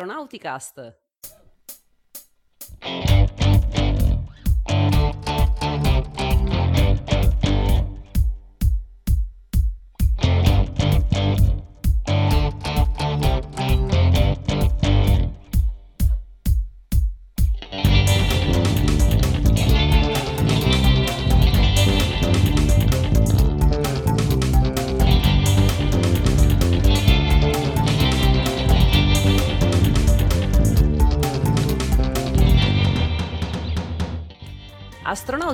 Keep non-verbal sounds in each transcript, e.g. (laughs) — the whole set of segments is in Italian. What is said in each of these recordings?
Astronauticast.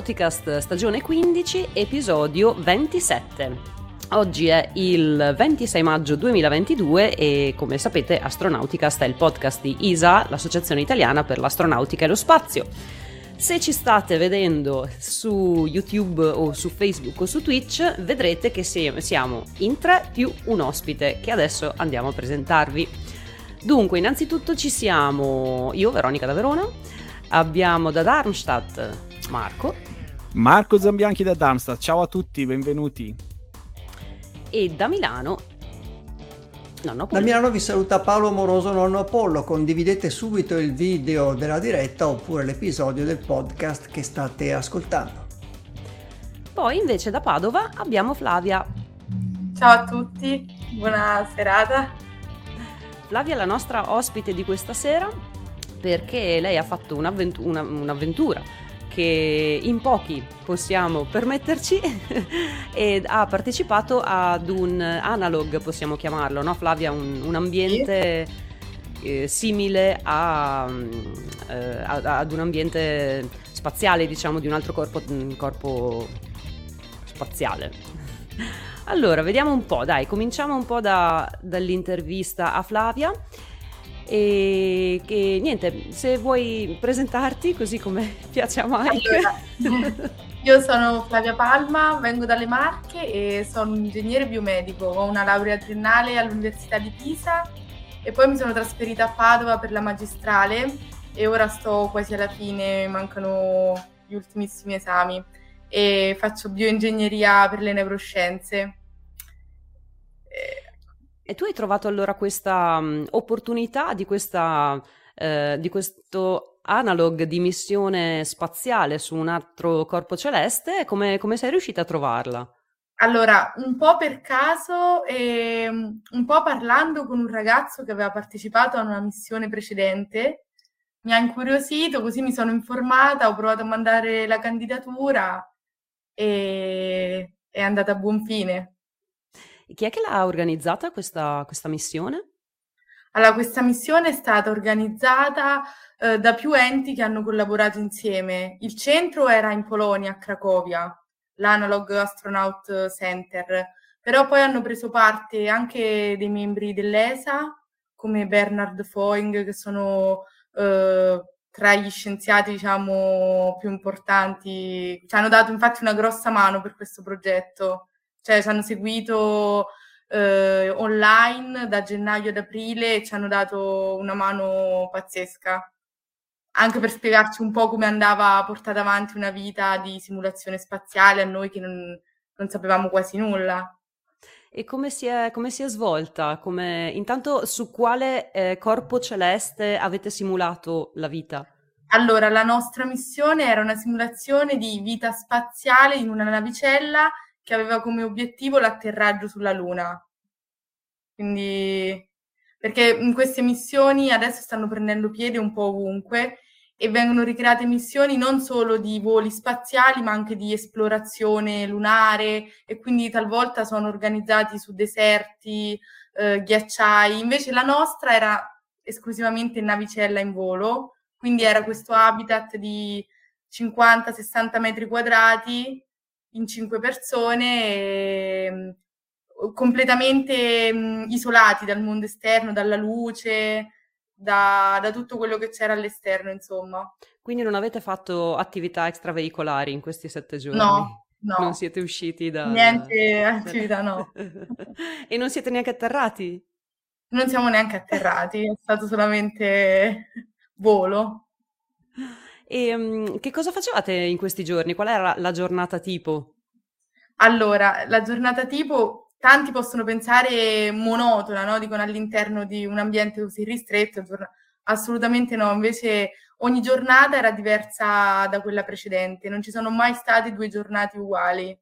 Astronauticast stagione 15, episodio 27. Oggi è il 26 maggio 2022 e come sapete Astronauticast è il podcast di ISA, l'Associazione Italiana per l'Astronautica e lo Spazio. Se ci state vedendo su YouTube o su Facebook o su Twitch, vedrete che siamo in tre più un ospite che adesso andiamo a presentarvi. Dunque, innanzitutto ci siamo io, Veronica da Verona, abbiamo da Darmstadt Marco. Marco Zambianchi da Darmstadt, ciao a tutti, benvenuti. E da Milano Nonno Da Milano vi saluta Paolo Moroso Nonno Apollo, condividete subito il video della diretta oppure l'episodio del podcast che state ascoltando. Poi invece da Padova abbiamo Flavia. Ciao a tutti, buona serata. Flavia è la nostra ospite di questa sera perché lei ha fatto un'avventu- una, un'avventura che in pochi possiamo permetterci (laughs) e ha partecipato ad un analog, possiamo chiamarlo, no Flavia? Un, un ambiente eh, simile a, eh, ad un ambiente spaziale, diciamo, di un altro corpo, corpo spaziale. (laughs) Allora, vediamo un po', dai, cominciamo un po' da, dall'intervista a Flavia. E che niente, se vuoi presentarti così come (laughs) piace a Mike. Allora, (laughs) io sono Flavia Palma, vengo dalle Marche e sono un ingegnere biomedico, ho una laurea triennale all'Università di Pisa e poi mi sono trasferita a Padova per la magistrale e ora sto quasi alla fine, mancano gli ultimissimi esami e faccio bioingegneria per le neuroscienze. E tu hai trovato allora questa um, opportunità di, questa, eh, di questo analog di missione spaziale su un altro corpo celeste? Come, come sei riuscita a trovarla? Allora, un po' per caso e un po' parlando con un ragazzo che aveva partecipato a una missione precedente, mi ha incuriosito, così mi sono informata, ho provato a mandare la candidatura e è andata a buon fine. Chi è che l'ha organizzata questa, questa missione? Allora, questa missione è stata organizzata eh, da più enti che hanno collaborato insieme. Il centro era in Polonia, a Cracovia, l'Analog Astronaut Center, però poi hanno preso parte anche dei membri dell'ESA, come Bernard Foing, che sono eh, tra gli scienziati, diciamo, più importanti. Ci hanno dato infatti una grossa mano per questo progetto cioè ci hanno seguito eh, online da gennaio ad aprile e ci hanno dato una mano pazzesca, anche per spiegarci un po' come andava portata avanti una vita di simulazione spaziale a noi che non, non sapevamo quasi nulla. E come si è, come si è svolta? Come, intanto su quale eh, corpo celeste avete simulato la vita? Allora, la nostra missione era una simulazione di vita spaziale in una navicella che aveva come obiettivo l'atterraggio sulla Luna. Quindi, perché in queste missioni adesso stanno prendendo piede un po' ovunque e vengono ricreate missioni non solo di voli spaziali, ma anche di esplorazione lunare e quindi talvolta sono organizzati su deserti, eh, ghiacciai. Invece la nostra era esclusivamente navicella in volo, quindi era questo habitat di 50-60 metri quadrati in cinque persone, e, completamente mh, isolati dal mondo esterno, dalla luce, da, da, tutto quello che c'era all'esterno, insomma. Quindi non avete fatto attività extraveicolari in questi sette giorni? No. No. Non siete usciti da... Niente attività, no. (laughs) e non siete neanche atterrati? Non siamo neanche atterrati, è stato solamente volo. E um, che cosa facevate in questi giorni? Qual era la giornata tipo? Allora, la giornata tipo tanti possono pensare monotona, no? Dicono all'interno di un ambiente così ristretto, assolutamente no, invece ogni giornata era diversa da quella precedente, non ci sono mai state due giornate uguali.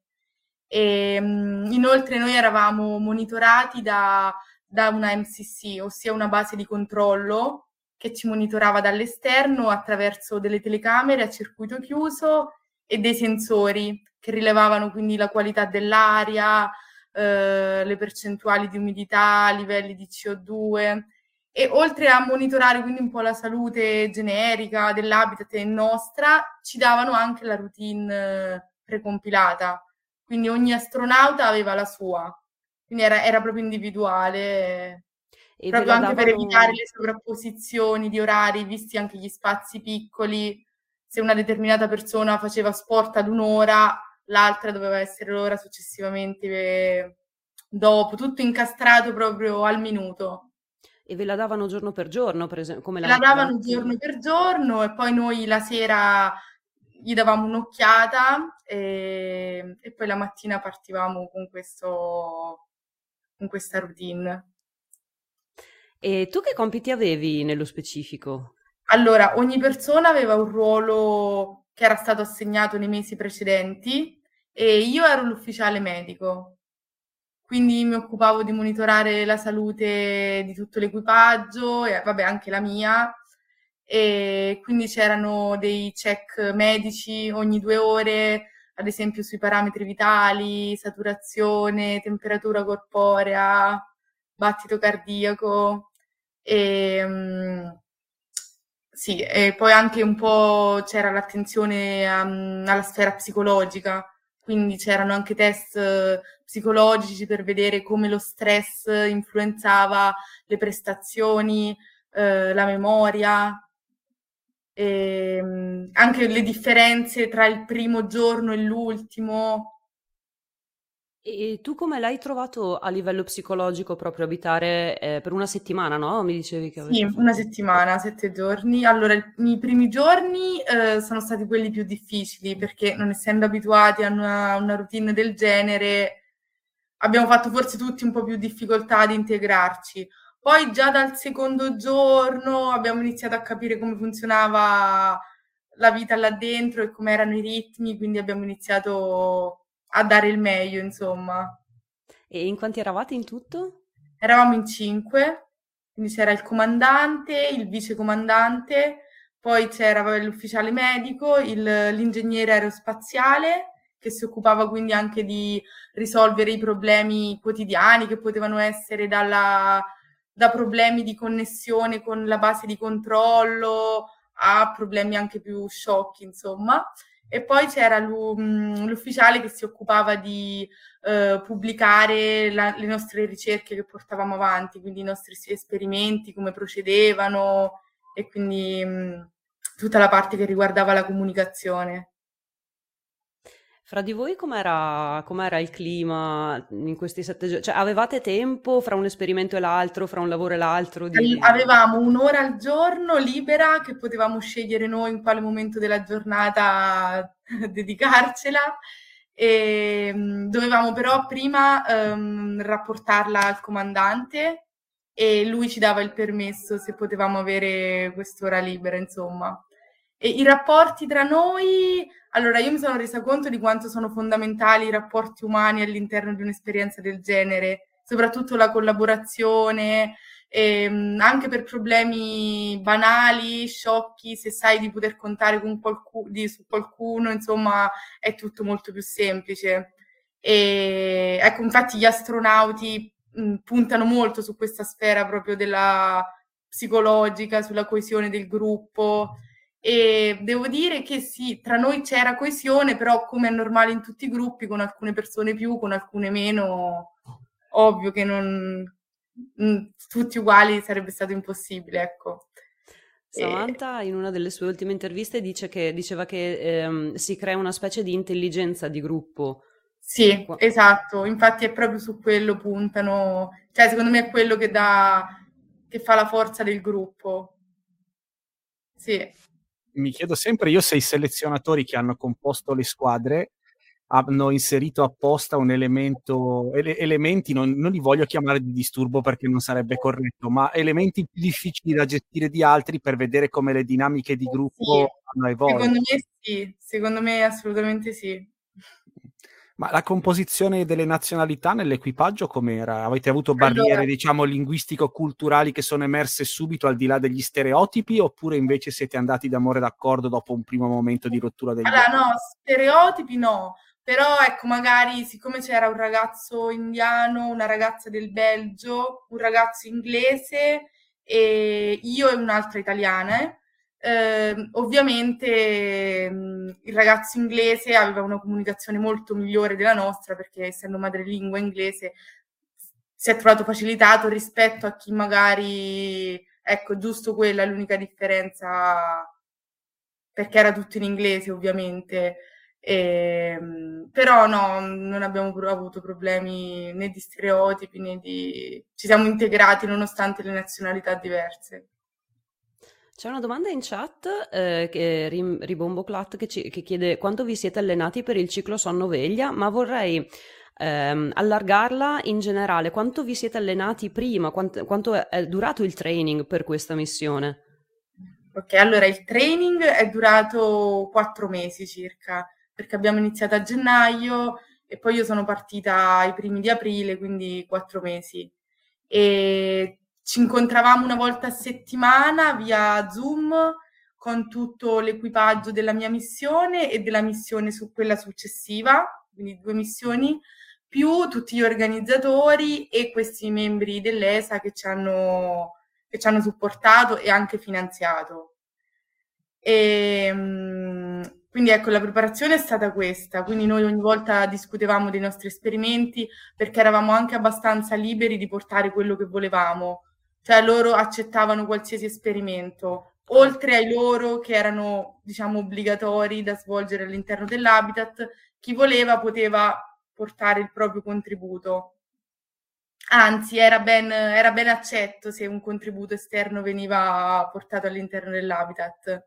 E, mh, inoltre noi eravamo monitorati da, da una MCC, ossia una base di controllo che ci monitorava dall'esterno attraverso delle telecamere a circuito chiuso e dei sensori che rilevavano quindi la qualità dell'aria, eh, le percentuali di umidità, livelli di CO2 e oltre a monitorare quindi un po' la salute generica dell'habitat e nostra, ci davano anche la routine eh, precompilata. Quindi ogni astronauta aveva la sua, quindi era, era proprio individuale. E proprio anche per evitare le sovrapposizioni di orari, visti anche gli spazi piccoli. Se una determinata persona faceva sport ad un'ora, l'altra doveva essere l'ora successivamente eh, dopo, tutto incastrato proprio al minuto. E ve la davano giorno per giorno, per esempio? Come la, la davano giorno per giorno e poi noi la sera gli davamo un'occhiata e, e poi la mattina partivamo con, questo, con questa routine. E tu che compiti avevi nello specifico? Allora, ogni persona aveva un ruolo che era stato assegnato nei mesi precedenti e io ero l'ufficiale medico. Quindi mi occupavo di monitorare la salute di tutto l'equipaggio e vabbè anche la mia. E quindi c'erano dei check medici ogni due ore, ad esempio sui parametri vitali, saturazione, temperatura corporea, battito cardiaco e um, sì, e poi anche un po' c'era l'attenzione um, alla sfera psicologica quindi c'erano anche test eh, psicologici per vedere come lo stress influenzava le prestazioni, eh, la memoria, e, ehm, anche le differenze tra il primo giorno e l'ultimo, e tu come l'hai trovato a livello psicologico proprio abitare eh, per una settimana, no? Mi dicevi che Sì, una settimana, sette giorni. Allora, i primi giorni eh, sono stati quelli più difficili perché non essendo abituati a una, una routine del genere, abbiamo fatto forse tutti un po' più difficoltà ad integrarci. Poi già dal secondo giorno abbiamo iniziato a capire come funzionava la vita là dentro e come erano i ritmi, quindi abbiamo iniziato a dare il meglio, insomma. E in quanti eravate in tutto? Eravamo in cinque, quindi c'era il comandante, il vicecomandante, poi c'era l'ufficiale medico, il, l'ingegnere aerospaziale che si occupava quindi anche di risolvere i problemi quotidiani che potevano essere dalla, da problemi di connessione con la base di controllo a problemi anche più sciocchi, insomma e poi c'era mm, l'ufficiale che si occupava di eh, pubblicare la, le nostre ricerche che portavamo avanti, quindi i nostri esperimenti, come procedevano e quindi mh, mm, tutta la parte che riguardava la comunicazione. Fra di voi com'era, com'era, il clima in questi sette giorni? Cioè, avevate tempo fra un esperimento e l'altro, fra un lavoro e l'altro? Di... Avevamo un'ora al giorno libera che potevamo scegliere noi in quale momento della giornata (laughs) dedicarcela. E, ehm, dovevamo però prima um, rapportarla al comandante e lui ci dava il permesso se potevamo avere quest'ora libera, insomma. E i rapporti tra noi, allora io mi sono resa conto di quanto sono fondamentali i rapporti umani all'interno di un'esperienza del genere, soprattutto la collaborazione, ehm, anche per problemi banali, sciocchi, se sai di poter contare con qualcuno, di, su qualcuno, insomma, è tutto molto più semplice. E ecco, infatti gli astronauti mh, puntano molto su questa sfera proprio della psicologica, sulla coesione del gruppo e devo dire che sì, tra noi c'era coesione, però come è normale in tutti i gruppi, con alcune persone più, con alcune meno, ovvio che non mm, tutti uguali sarebbe stato impossibile, ecco. Samantha in una delle sue ultime interviste dice che, diceva che ehm, si crea una specie di intelligenza di gruppo. Sì, Qua. esatto, infatti è proprio su quello puntano, cioè secondo me è quello che dà, che fa la forza del gruppo. Sì mi chiedo sempre io se i selezionatori che hanno composto le squadre hanno inserito apposta un elemento, ele- elementi, non, non, li voglio chiamare di disturbo perché non sarebbe corretto, ma elementi più difficili da gestire di altri per vedere come le dinamiche di gruppo sì, hanno evoluto. Secondo me sì, secondo me assolutamente sì. Ma la composizione delle nazionalità nell'equipaggio com'era? Avete avuto barriere, allora, diciamo, linguistico-culturali che sono emerse subito al di là degli stereotipi oppure invece siete andati d'amore d'accordo dopo un primo momento di rottura degli Allora, no, stereotipi no, però ecco, magari siccome c'era un ragazzo indiano, una ragazza del Belgio, un ragazzo inglese e io e un'altra italiana, eh, ovviamente mh, il ragazzo inglese aveva una comunicazione molto migliore della nostra perché essendo madrelingua inglese si è trovato facilitato rispetto a chi magari, ecco, giusto quella è l'unica differenza perché era tutto in inglese ovviamente e, ehm, però no, non abbiamo avuto problemi né di stereotipi né di... ci siamo integrati nonostante le nazionalità diverse. C'è una domanda in chat, eh, che Rim, Ribomboclat, che, ci, che chiede quanto vi siete allenati per il ciclo sonno-veglia, ma vorrei ehm, allargarla in generale. Quanto vi siete allenati prima? Quanto, quanto è durato il training per questa missione? Ok, allora il training è durato quattro mesi circa perché abbiamo iniziato a gennaio e poi io sono partita ai primi di aprile, quindi quattro mesi. E ci incontravamo una volta a settimana via Zoom con tutto l'equipaggio della mia missione e della missione su quella successiva, quindi due missioni, più tutti gli organizzatori e questi membri dell'ESA che ci hanno, che ci hanno supportato e anche finanziato. E, ehm, quindi ecco, la preparazione è stata questa, quindi noi ogni volta discutevamo dei nostri esperimenti perché eravamo anche abbastanza liberi di portare quello che volevamo, cioè loro accettavano qualsiasi esperimento, oltre ai loro che erano, diciamo, obbligatori da svolgere all'interno dell'habitat, chi voleva poteva portare il proprio contributo. Anzi, era ben, era ben accetto se un contributo esterno veniva portato all'interno dell'habitat.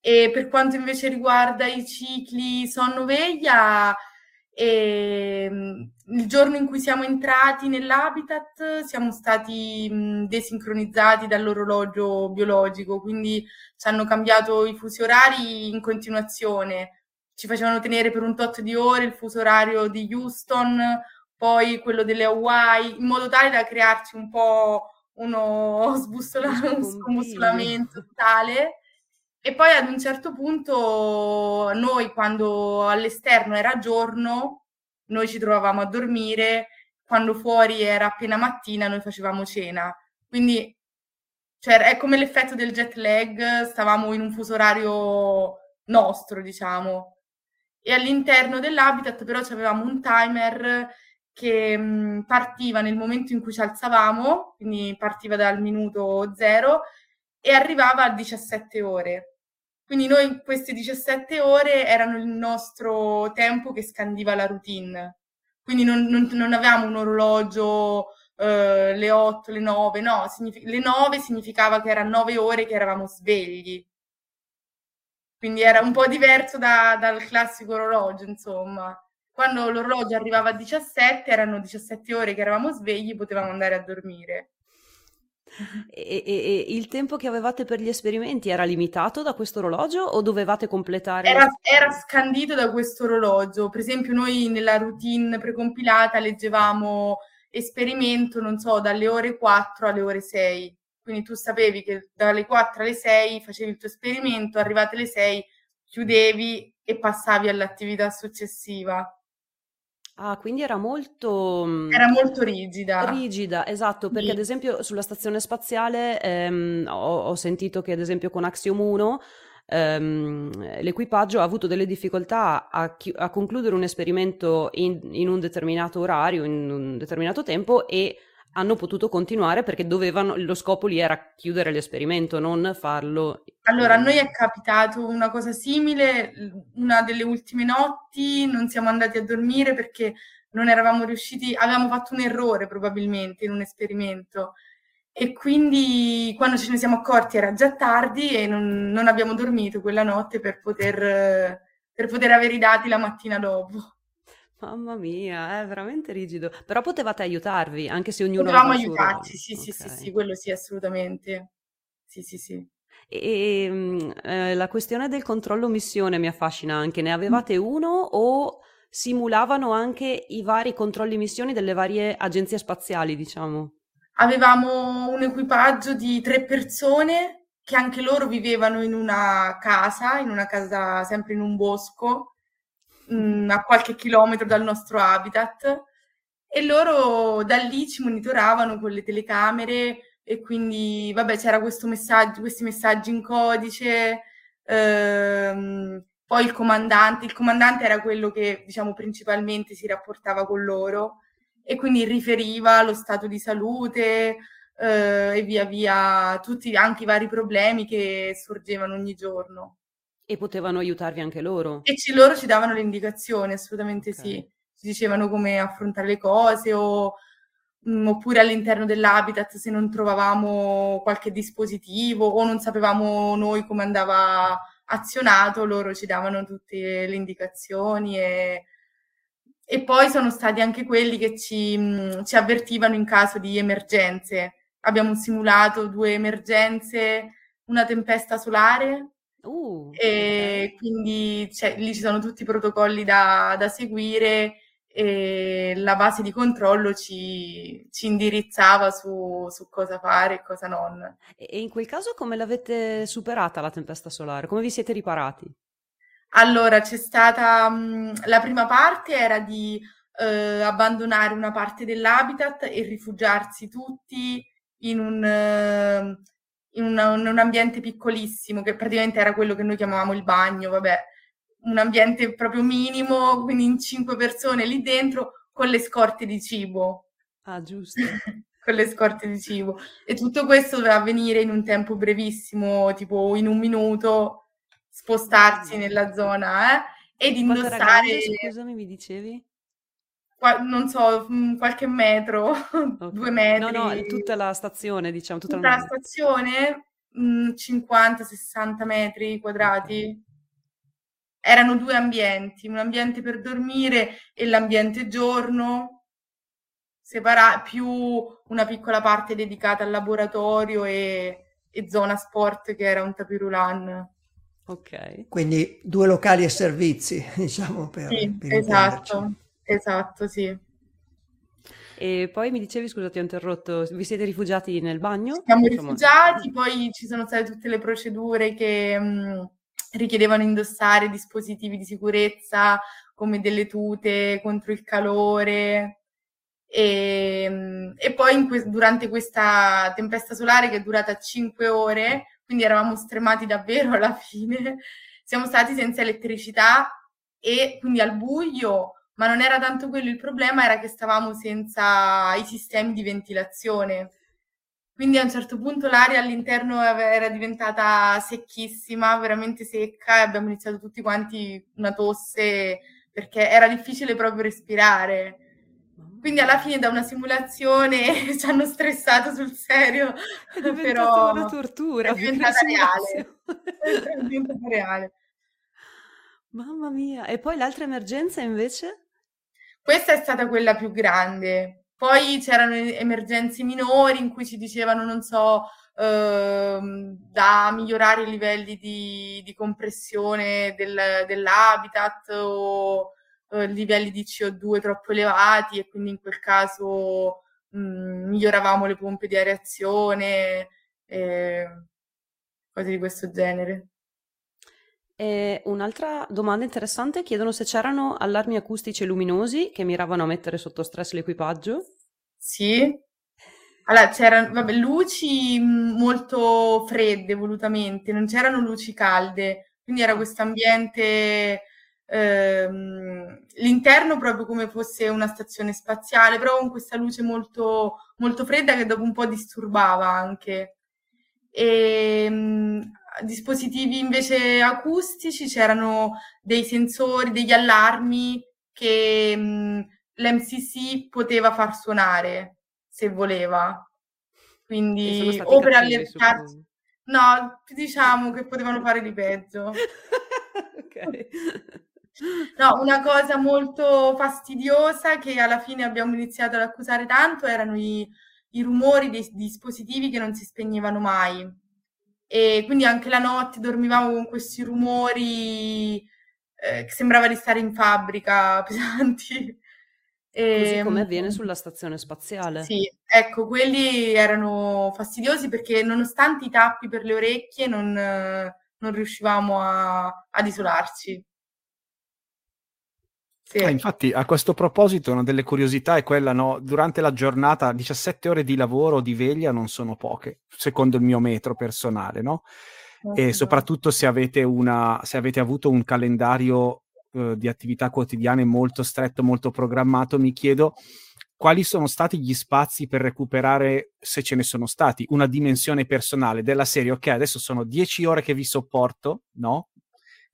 E per quanto invece riguarda i cicli sonno-veglia, ehm, il giorno in cui siamo entrati nell'habitat siamo stati desincronizzati dall'orologio biologico, quindi ci hanno cambiato i fusi orari in continuazione. Ci facevano tenere per un tot di ore il fuso orario di Houston, poi quello delle Hawaii, in modo tale da crearci un po' uno (laughs) sbussolamento totale e poi ad un certo punto noi quando all'esterno era giorno, noi ci trovavamo a dormire, quando fuori era appena mattina noi facevamo cena. Quindi cioè, è come l'effetto del jet lag, stavamo in un fuso orario nostro, diciamo. E all'interno dell'habitat però avevamo un timer che mh, partiva nel momento in cui ci alzavamo, quindi partiva dal minuto zero e arrivava a 17 ore. Quindi noi queste 17 ore erano il nostro tempo che scandiva la routine. Quindi non, non, non avevamo un orologio eh, le 8, le 9, no, signific- le 9 significava che erano 9 ore che eravamo svegli. Quindi era un po' diverso da, dal classico orologio, insomma. Quando l'orologio arrivava a 17, erano 17 ore che eravamo svegli, potevamo andare a dormire. E, e, e, il tempo che avevate per gli esperimenti era limitato da questo orologio o dovevate completare? Era, era scandito da questo orologio. Per esempio, noi nella routine precompilata leggevamo esperimento, non so, dalle ore 4 alle ore 6. Quindi tu sapevi che dalle 4 alle 6 facevi il tuo esperimento, arrivate alle 6 chiudevi e passavi all'attività successiva. Ah, quindi era molto... Mm, era molto rigida. Rigida, esatto, perché sì. ad esempio sulla stazione spaziale ehm, ho, ho, sentito che ad esempio con Axiom 1 ehm, l'equipaggio ha avuto delle difficoltà a, chi- a concludere un esperimento in, in, un determinato orario, in un determinato tempo e hanno potuto continuare perché dovevano, lo scopo lì era chiudere l'esperimento, non farlo. Allora, a noi è capitato una cosa simile, una delle ultime notti non siamo andati a dormire perché non eravamo riusciti, avevamo fatto un errore probabilmente in un esperimento e quindi quando ce ne siamo accorti era già tardi e non, non abbiamo dormito quella notte per poter per poter avere i dati la mattina dopo. Mamma mia, è veramente rigido. Però potevate aiutarvi, anche se ognuno Potevamo aiutarci, sì, sì, sì, sì, quello sì, assolutamente. Sì, sì, sì. E, ehm, eh, la questione del controllo missione mi affascina anche. Ne avevate uno o simulavano anche i vari controlli missioni delle varie agenzie spaziali, diciamo? Avevamo un equipaggio di tre persone che anche loro vivevano in una casa, in una casa sempre in un bosco, mh, mm, a qualche chilometro dal nostro habitat e loro da lì ci monitoravano con le telecamere e quindi vabbè c'era questo messaggio, questi messaggi in codice, ehm, poi il comandante, il comandante era quello che diciamo principalmente si rapportava con loro e quindi riferiva lo stato di salute eh, e via via tutti anche i vari problemi che sorgevano ogni giorno. E potevano aiutarvi anche loro? E ci, loro ci davano le indicazioni, assolutamente okay. sì. Ci dicevano come affrontare le cose o mh, mm, oppure all'interno dell'habitat se non trovavamo qualche dispositivo o non sapevamo noi come andava azionato, loro ci davano tutte le indicazioni e, e poi sono stati anche quelli che ci, mh, mm, ci avvertivano in caso di emergenze. Abbiamo simulato due emergenze, una tempesta solare Uh, e quindi cioè, lì ci sono tutti i protocolli da, da, seguire e la base di controllo ci, ci indirizzava su, su, cosa fare e cosa non. E in quel caso come l'avete superata la tempesta solare? Come vi siete riparati? Allora, c'è stata mh, la prima parte era di eh, abbandonare una parte dell'habitat e rifugiarsi tutti in un... Eh, in, una, in un ambiente piccolissimo, che praticamente era quello che noi chiamavamo il bagno, vabbè, un ambiente proprio minimo, quindi in cinque persone lì dentro con le scorte di cibo. Ah, giusto. (laughs) con le scorte di cibo. E tutto questo doveva avvenire in un tempo brevissimo, tipo in un minuto, spostarsi nella zona, eh? Ed indossare... Grande, scusami, mi dicevi? Non so, mm, qualche metro, (laughs) okay. due metri. No, no, tutta la stazione, diciamo. Tutta, tutta la, la stazione, 50-60 mm, metri quadrati. Erano due ambienti, un ambiente per dormire e l'ambiente giorno, separa- più una piccola parte dedicata al laboratorio e, e zona sport che era un tapirulan. Ok. Quindi due locali e servizi, (laughs) diciamo, per, sì, per esatto. Esatto, sì. E poi mi dicevi, scusa, ti ho interrotto, vi siete rifugiati nel bagno? Siamo Insomma... rifugiati, poi ci sono state tutte le procedure che mh, richiedevano indossare dispositivi di sicurezza come delle tute contro il calore. E, e poi que- durante questa tempesta solare che è durata 5 ore, quindi eravamo stremati davvero alla (laughs) fine, siamo stati senza elettricità e quindi al buio ma non era tanto quello il problema, era che stavamo senza i sistemi di ventilazione. Quindi a un certo punto l'aria all'interno era diventata secchissima, veramente secca e abbiamo iniziato tutti quanti una tosse perché era difficile proprio respirare. Quindi alla fine da una simulazione (laughs) ci hanno stressato sul serio, (laughs) è però una tortura, (laughs) è diventata reale. è diventata reale. Mamma mia, e poi l'altra emergenza invece? Questa è stata quella più grande. Poi c'erano emergenze minori in cui ci dicevano, non so, ehm, da migliorare i livelli di, di compressione del, dell'habitat o eh, livelli di CO2 troppo elevati e quindi in quel caso mh, mm, miglioravamo le pompe di areazione, eh, cose di questo genere. E un'altra domanda interessante, chiedono se c'erano allarmi acustici e luminosi che miravano a mettere sotto stress l'equipaggio. Sì. Allora, c'erano vabbè, luci molto fredde volutamente, non c'erano luci calde, quindi era questo ambiente, ehm, l'interno proprio come fosse una stazione spaziale, però con questa luce molto, molto fredda che dopo un po' disturbava anche. E, ehm, dispositivi invece acustici c'erano dei sensori, degli allarmi che mh, l'MCC poteva far suonare se voleva. Quindi o per allertarci. No, diciamo che potevano fare di peggio. (laughs) ok. (laughs) No, una cosa molto fastidiosa che alla fine abbiamo iniziato ad accusare tanto erano i, i rumori dei dispositivi che non si spegnevano mai. E quindi anche la notte dormivamo con questi rumori eh, che sembrava di stare in fabbrica, (laughs) pesanti. E, Così come ehm, avviene sulla stazione spaziale. Sì, ecco, quelli erano fastidiosi perché nonostante i tappi per le orecchie non, non riuscivamo a, ad isolarci. Sì. Ah, infatti, a questo proposito, una delle curiosità è quella, no? Durante la giornata, 17 ore di lavoro o di veglia non sono poche, secondo il mio metro personale, no? E soprattutto se avete, una, se avete avuto un calendario eh, di attività quotidiane molto stretto, molto programmato, mi chiedo quali sono stati gli spazi per recuperare, se ce ne sono stati, una dimensione personale della serie, ok, adesso sono dieci ore che vi sopporto, no?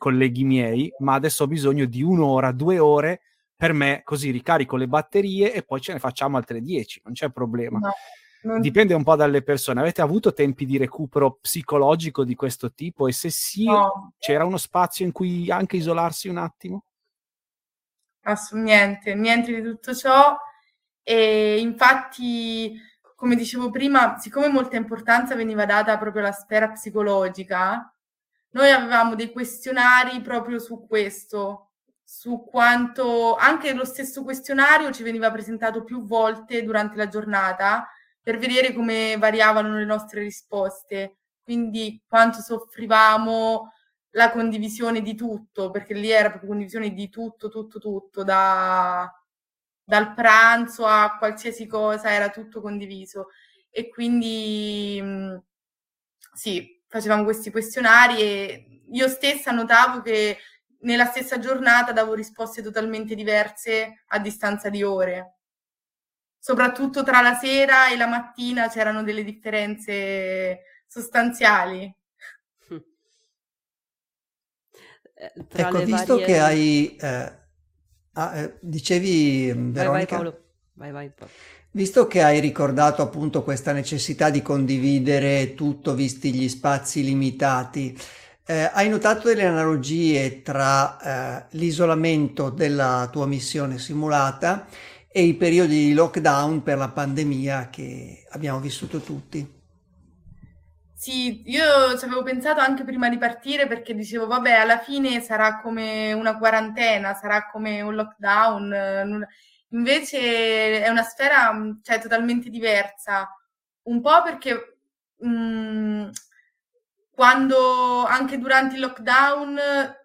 Colleghi miei, ma adesso ho bisogno di un'ora, due ore per me, così ricarico le batterie e poi ce ne facciamo altre dieci, non c'è problema. No. Non... Dipende un po' dalle persone. Avete avuto tempi di recupero psicologico di questo tipo? E se sì, no. c'era uno spazio in cui anche isolarsi un attimo? Assolutamente, niente di tutto ciò. E infatti, come dicevo prima, siccome molta importanza veniva data proprio alla sfera psicologica, noi avevamo dei questionari proprio su questo, su quanto anche lo stesso questionario ci veniva presentato più volte durante la giornata per vedere come variavano le nostre risposte, quindi quanto soffrivamo la condivisione di tutto, perché lì era proprio condivisione di tutto, tutto, tutto, da, dal pranzo a qualsiasi cosa, era tutto condiviso. E quindi mm, sì, facevamo questi questionari e io stessa notavo che nella stessa giornata davo risposte totalmente diverse a distanza di ore soprattutto tra la sera e la mattina c'erano delle differenze sostanziali. Eh, ecco, visto varie... che hai... Eh, ah, eh, dicevi, Veronica... Vai, vai Paolo. Vai, vai, Paolo. Visto che hai ricordato appunto questa necessità di condividere tutto visti gli spazi limitati, eh, hai notato delle analogie tra eh, l'isolamento della tua missione simulata e i periodi di lockdown per la pandemia che abbiamo vissuto tutti. Sì, io ci avevo pensato anche prima di partire perché dicevo, vabbè, alla fine sarà come una quarantena, sarà come un lockdown. Invece è una sfera cioè, totalmente diversa, un po' perché mh, mm, quando anche durante il lockdown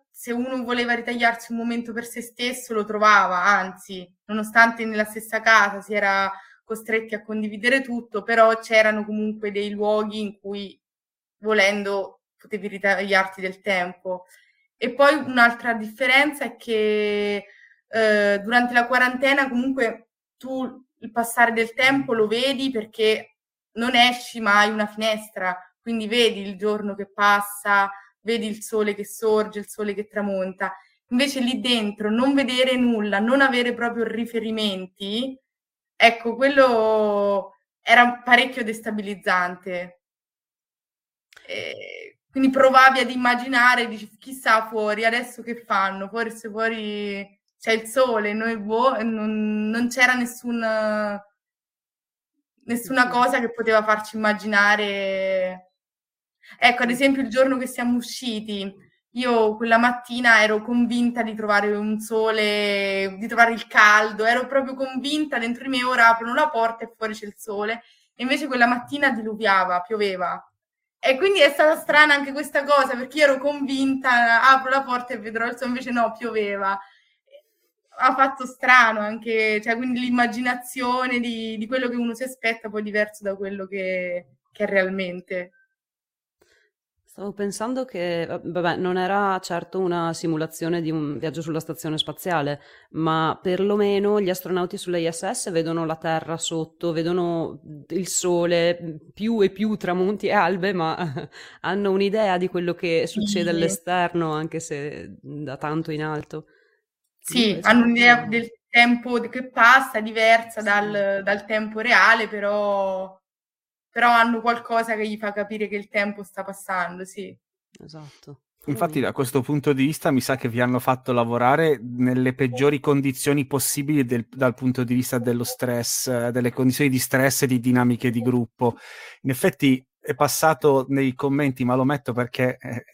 se uno voleva ritagliarsi un momento per se stesso lo trovava, anzi, nonostante nella stessa casa si era costretti a condividere tutto, però c'erano comunque dei luoghi in cui volendo potevi ritagliarti del tempo. E poi un'altra differenza è che eh, durante la quarantena comunque tu il passare del tempo lo vedi perché non esci mai una finestra, quindi vedi il giorno che passa, vedi il sole che sorge, il sole che tramonta. Invece lì dentro non vedere nulla, non avere proprio riferimenti, ecco, quello era parecchio destabilizzante. E quindi provavi ad immaginare, dici, chissà fuori, adesso che fanno? Forse fuori c'è il sole, noi boh, non, non c'era nessun, nessuna cosa che poteva farci immaginare Ecco, ad esempio il giorno che siamo usciti, io quella mattina ero convinta di trovare un sole, di trovare il caldo, ero proprio convinta dentro di me, ora aprono la porta e fuori c'è il sole. E invece quella mattina diluviava, pioveva. E quindi è stata strana anche questa cosa, perché io ero convinta, apro la porta e vedrò il sole, invece no, pioveva. Ha fatto strano anche, cioè quindi l'immaginazione di, di quello che uno si aspetta poi è diverso da quello che, che è realmente. Stavo pensando che, vabbè, non era certo una simulazione di un viaggio sulla stazione spaziale, ma perlomeno gli astronauti sull'ISS vedono la Terra sotto, vedono il Sole, più e più tramonti e albe, ma (laughs) hanno un'idea di quello che succede sì. all'esterno, anche se da tanto in alto. Sì, hanno un'idea del tempo che passa diversa sì. dal, dal tempo reale, però però hanno qualcosa che gli fa capire che il tempo sta passando, sì. Esatto. Infatti, da questo punto di vista, mi sa che vi hanno fatto lavorare nelle peggiori condizioni possibili del, dal punto di vista dello stress, delle condizioni di stress e di dinamiche di gruppo. In effetti, è passato nei commenti, ma lo metto perché eh,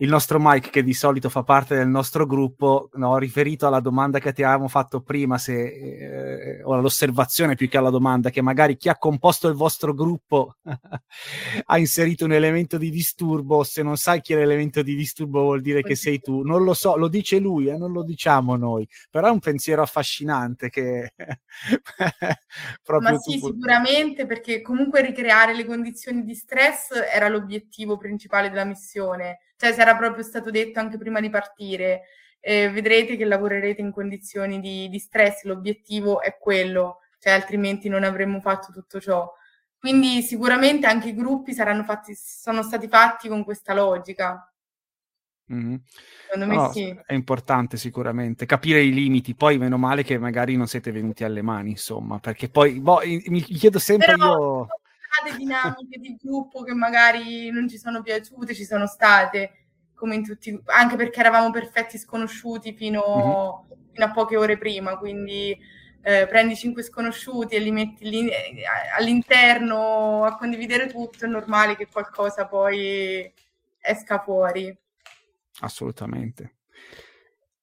il nostro Mike, che di solito fa parte del nostro gruppo, no, riferito alla domanda che ti avevamo fatto prima, se, eh, o all'osservazione più che alla domanda, che magari chi ha composto il vostro gruppo (laughs) ha inserito un elemento di disturbo, se non sai chi è l'elemento di disturbo vuol dire che sei tu. Non lo so, lo dice lui, eh, non lo diciamo noi, però è un pensiero affascinante che... (laughs) Ma sì, tu... sicuramente, perché comunque ricreare le condizioni di stress era l'obiettivo principale della missione cioè era proprio stato detto anche prima di partire, eh, vedrete che lavorerete in condizioni di, di stress, l'obiettivo è quello, cioè altrimenti non avremmo fatto tutto ciò. Quindi sicuramente anche i gruppi saranno fatti, sono stati fatti con questa logica. Mm-hmm. Secondo me no, sì. È importante sicuramente capire i limiti, poi meno male che magari non siete venuti alle mani, insomma, perché poi boh, mi chiedo sempre Però, io state dinamiche di gruppo che magari non ci sono piaciute, ci sono state, come in tutti, anche perché eravamo perfetti sconosciuti fino, mm-hmm. fino a poche ore prima, quindi eh, prendi cinque sconosciuti e li metti lì, eh, all'interno a condividere tutto, è normale che qualcosa poi esca fuori. Assolutamente.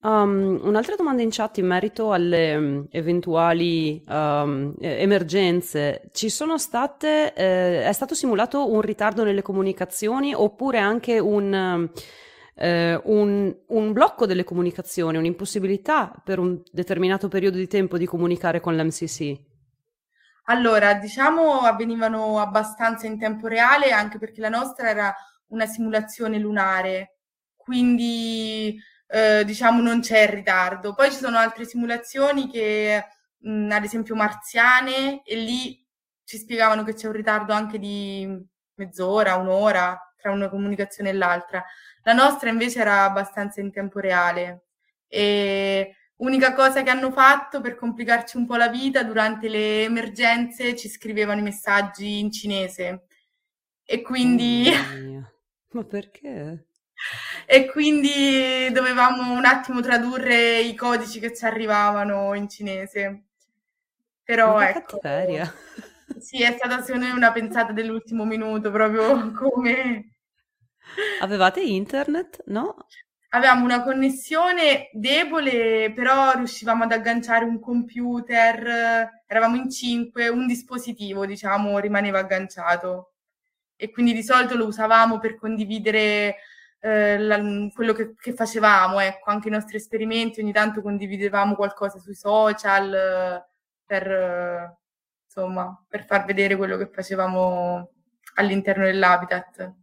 Um, un'altra domanda in chat in merito alle um, eventuali um, emergenze. Ci sono state, eh, è stato simulato un ritardo nelle comunicazioni oppure anche un, eh, un, un, blocco delle comunicazioni, un'impossibilità per un determinato periodo di tempo di comunicare con l'MCC? Allora, diciamo avvenivano abbastanza in tempo reale anche perché la nostra era una simulazione lunare, quindi eh, diciamo non c'è il ritardo. Poi ci sono altre simulazioni che, mh, ad esempio marziane, e lì ci spiegavano che c'è un ritardo anche di mezz'ora, un'ora tra una comunicazione e l'altra. La nostra invece era abbastanza in tempo reale. E unica cosa che hanno fatto per complicarci un po' la vita durante le emergenze ci scrivevano i messaggi in cinese. E quindi... (laughs) Ma perché? E quindi dovevamo un attimo tradurre i codici che ci arrivavano in cinese. Però Ma ecco. Cattiveria. Sì, è stata secondo me una pensata dell'ultimo minuto, proprio (laughs) come... Avevate internet, no? Avevamo una connessione debole, però riuscivamo ad agganciare un computer, eravamo in cinque, un dispositivo, diciamo, rimaneva agganciato. E quindi di solito lo usavamo per condividere eh, la, quello che, che, facevamo, ecco, anche i nostri esperimenti, ogni tanto condividevamo qualcosa sui social eh, per, eh, insomma, per far vedere quello che facevamo all'interno dell'habitat.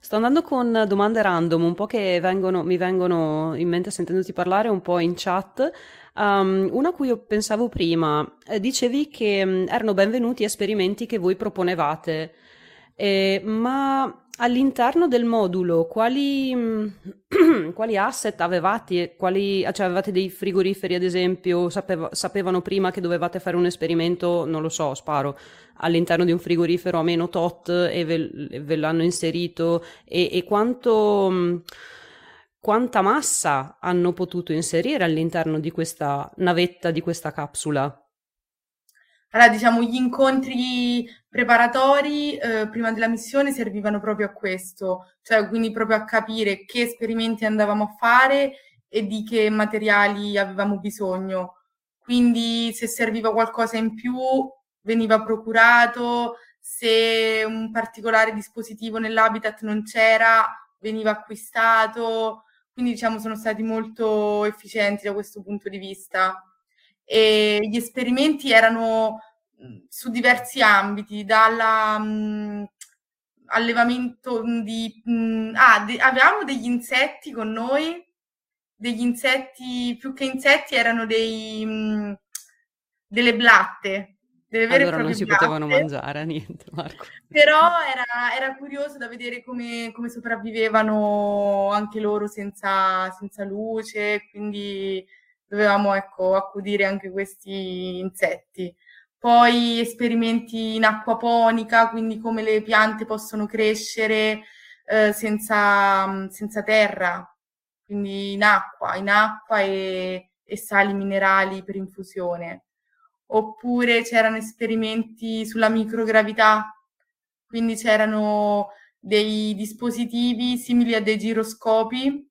Sto andando con domande random, un po' che vengono, mi vengono in mente sentendoti parlare, un po' in chat. Um, una a cui io pensavo prima, eh, dicevi che mm, erano benvenuti esperimenti che voi proponevate, eh, ma All'interno del modulo, quali, (clears throat) quali asset avevate? Quali, cioè avevate dei frigoriferi, ad esempio? Sapeva, sapevano prima che dovevate fare un esperimento, non lo so, sparo, all'interno di un frigorifero a meno tot e ve, ve l'hanno inserito? E, e quanto, quanta massa hanno potuto inserire all'interno di questa navetta, di questa capsula? Allora, diciamo, gli incontri preparatori eh, prima della missione servivano proprio a questo, cioè quindi proprio a capire che esperimenti andavamo a fare e di che materiali avevamo bisogno. Quindi se serviva qualcosa in più veniva procurato, se un particolare dispositivo nell'habitat non c'era veniva acquistato, quindi diciamo sono stati molto efficienti da questo punto di vista e gli esperimenti erano su diversi ambiti, dall'allevamento di... Mh, ah, de, avevamo degli insetti con noi, degli insetti, più che insetti erano dei, mh, delle blatte, delle vere allora non si blatte. potevano mangiare, (laughs) niente Marco. Però era, era curioso da vedere come, come sopravvivevano anche loro senza, senza luce, quindi dovevamo ecco, accudire anche questi insetti. Poi esperimenti in acquaponica, quindi come le piante possono crescere eh, senza, senza, terra, quindi in acqua, in acqua e, e sali minerali per infusione. Oppure c'erano esperimenti sulla microgravità, quindi c'erano dei dispositivi simili a dei giroscopi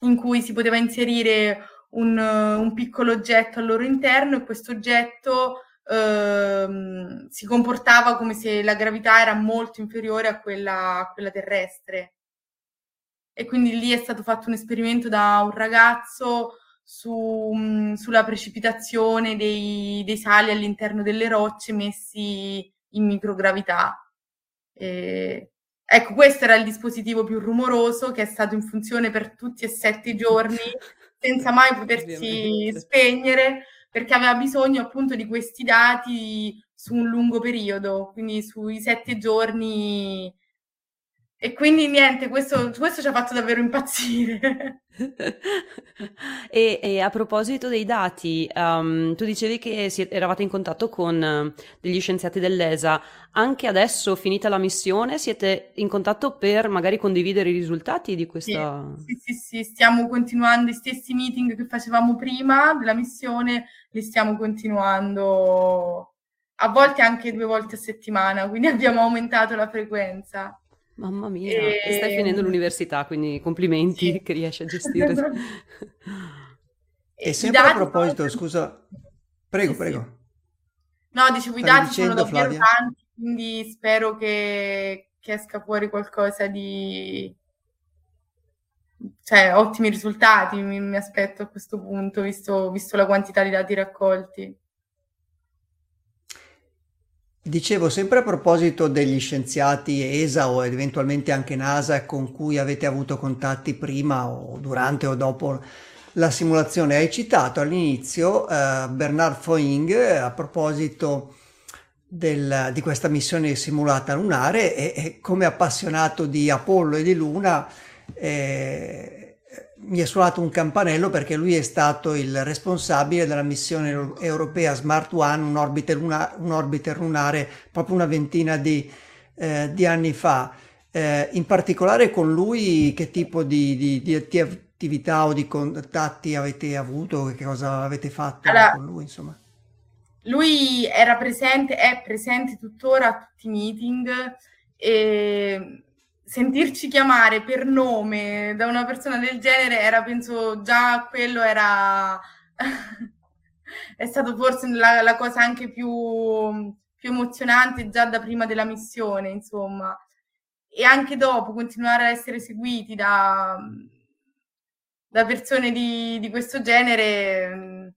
in cui si poteva inserire un, un piccolo oggetto al loro interno e questo oggetto ehm, si comportava come se la gravità era molto inferiore a quella, a quella terrestre. E quindi lì è stato fatto un esperimento da un ragazzo su, mh, sulla precipitazione dei, dei, sali all'interno delle rocce messi in microgravità. E, ecco, questo era il dispositivo più rumoroso che è stato in funzione per tutti e sette i giorni (laughs) senza mai potersi spegnere perché aveva bisogno appunto di questi dati su un lungo periodo, quindi sui sette giorni. E quindi niente, questo, questo ci ha fatto davvero impazzire. (laughs) e, e, a proposito dei dati, um, tu dicevi che eravate in contatto con uh, degli scienziati dell'ESA. Anche adesso, finita la missione, siete in contatto per magari condividere i risultati di questa... Sì, sì, sì, sì. stiamo continuando i stessi meeting che facevamo prima della missione, li stiamo continuando a volte anche due volte a settimana, quindi (laughs) abbiamo aumentato la frequenza. Mamma mia, e... e stai finendo l'università, quindi complimenti sì. che riesci a (laughs) gestire. e sempre a proposito, scusa, prego, sì, prego. No, dicevo, i dati dicendo, sono davvero Flavia? tanti, quindi spero che, che esca fuori qualcosa di... Cioè, ottimi risultati mi, mi aspetto a questo punto, visto, visto la quantità di dati raccolti. Dicevo sempre a proposito degli scienziati ESA o eventualmente anche NASA con cui avete avuto contatti prima o durante o dopo la simulazione, hai citato all'inizio uh, Bernard Foing a proposito del, di questa missione simulata lunare e, e, come appassionato di Apollo e di Luna eh, mi è suonato un campanello perché lui è stato il responsabile della missione europea Smart One, un orbiter, luna, un orbiter lunare, proprio una ventina di, eh, di anni fa. Eh, in particolare con lui che tipo di, di, di, attività o di contatti avete avuto, che cosa avete fatto allora, con lui? Insomma? Lui era presente, è presente tuttora a tutti i meeting e sentirci chiamare per nome da una persona del genere era, penso, già quello era... (laughs) è stato forse la, la cosa anche più, più, emozionante già da prima della missione, insomma. E anche dopo continuare a essere seguiti da, da persone di, di, questo genere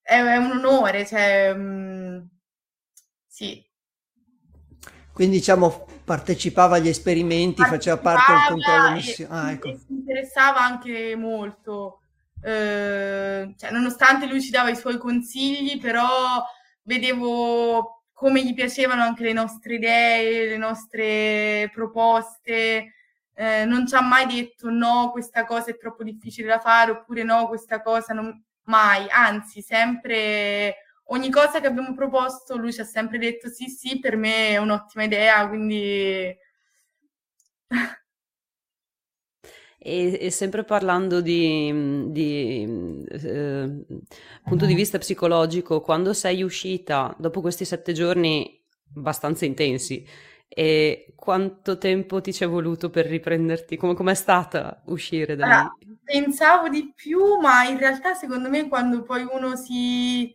è, è un onore, cioè, mm, sì, quindi diciamo partecipava agli esperimenti, faceva parte del controllo missione. Ah, ecco. si interessava anche molto, eh, cioè, nonostante lui ci dava i suoi consigli, però vedevo come gli piacevano anche le nostre idee, le nostre proposte. Eh, non ci ha mai detto no, questa cosa è troppo difficile da fare, oppure no, questa cosa non mai, anzi, sempre ogni cosa che abbiamo proposto lui ci ha sempre detto sì, sì, per me è un'ottima idea, quindi... E, e, sempre parlando di, di eh, punto di vista psicologico, quando sei uscita dopo questi sette giorni abbastanza intensi, e quanto tempo ti ci è voluto per riprenderti? Come è stata uscire da allora, lì? Pensavo di più, ma in realtà secondo me quando poi uno si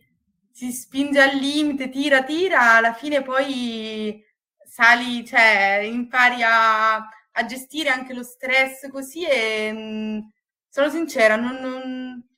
si spinge al limite, tira, tira, alla fine poi sali, cioè impari a, a gestire anche lo stress così e mh, mm, sono sincera, non, non,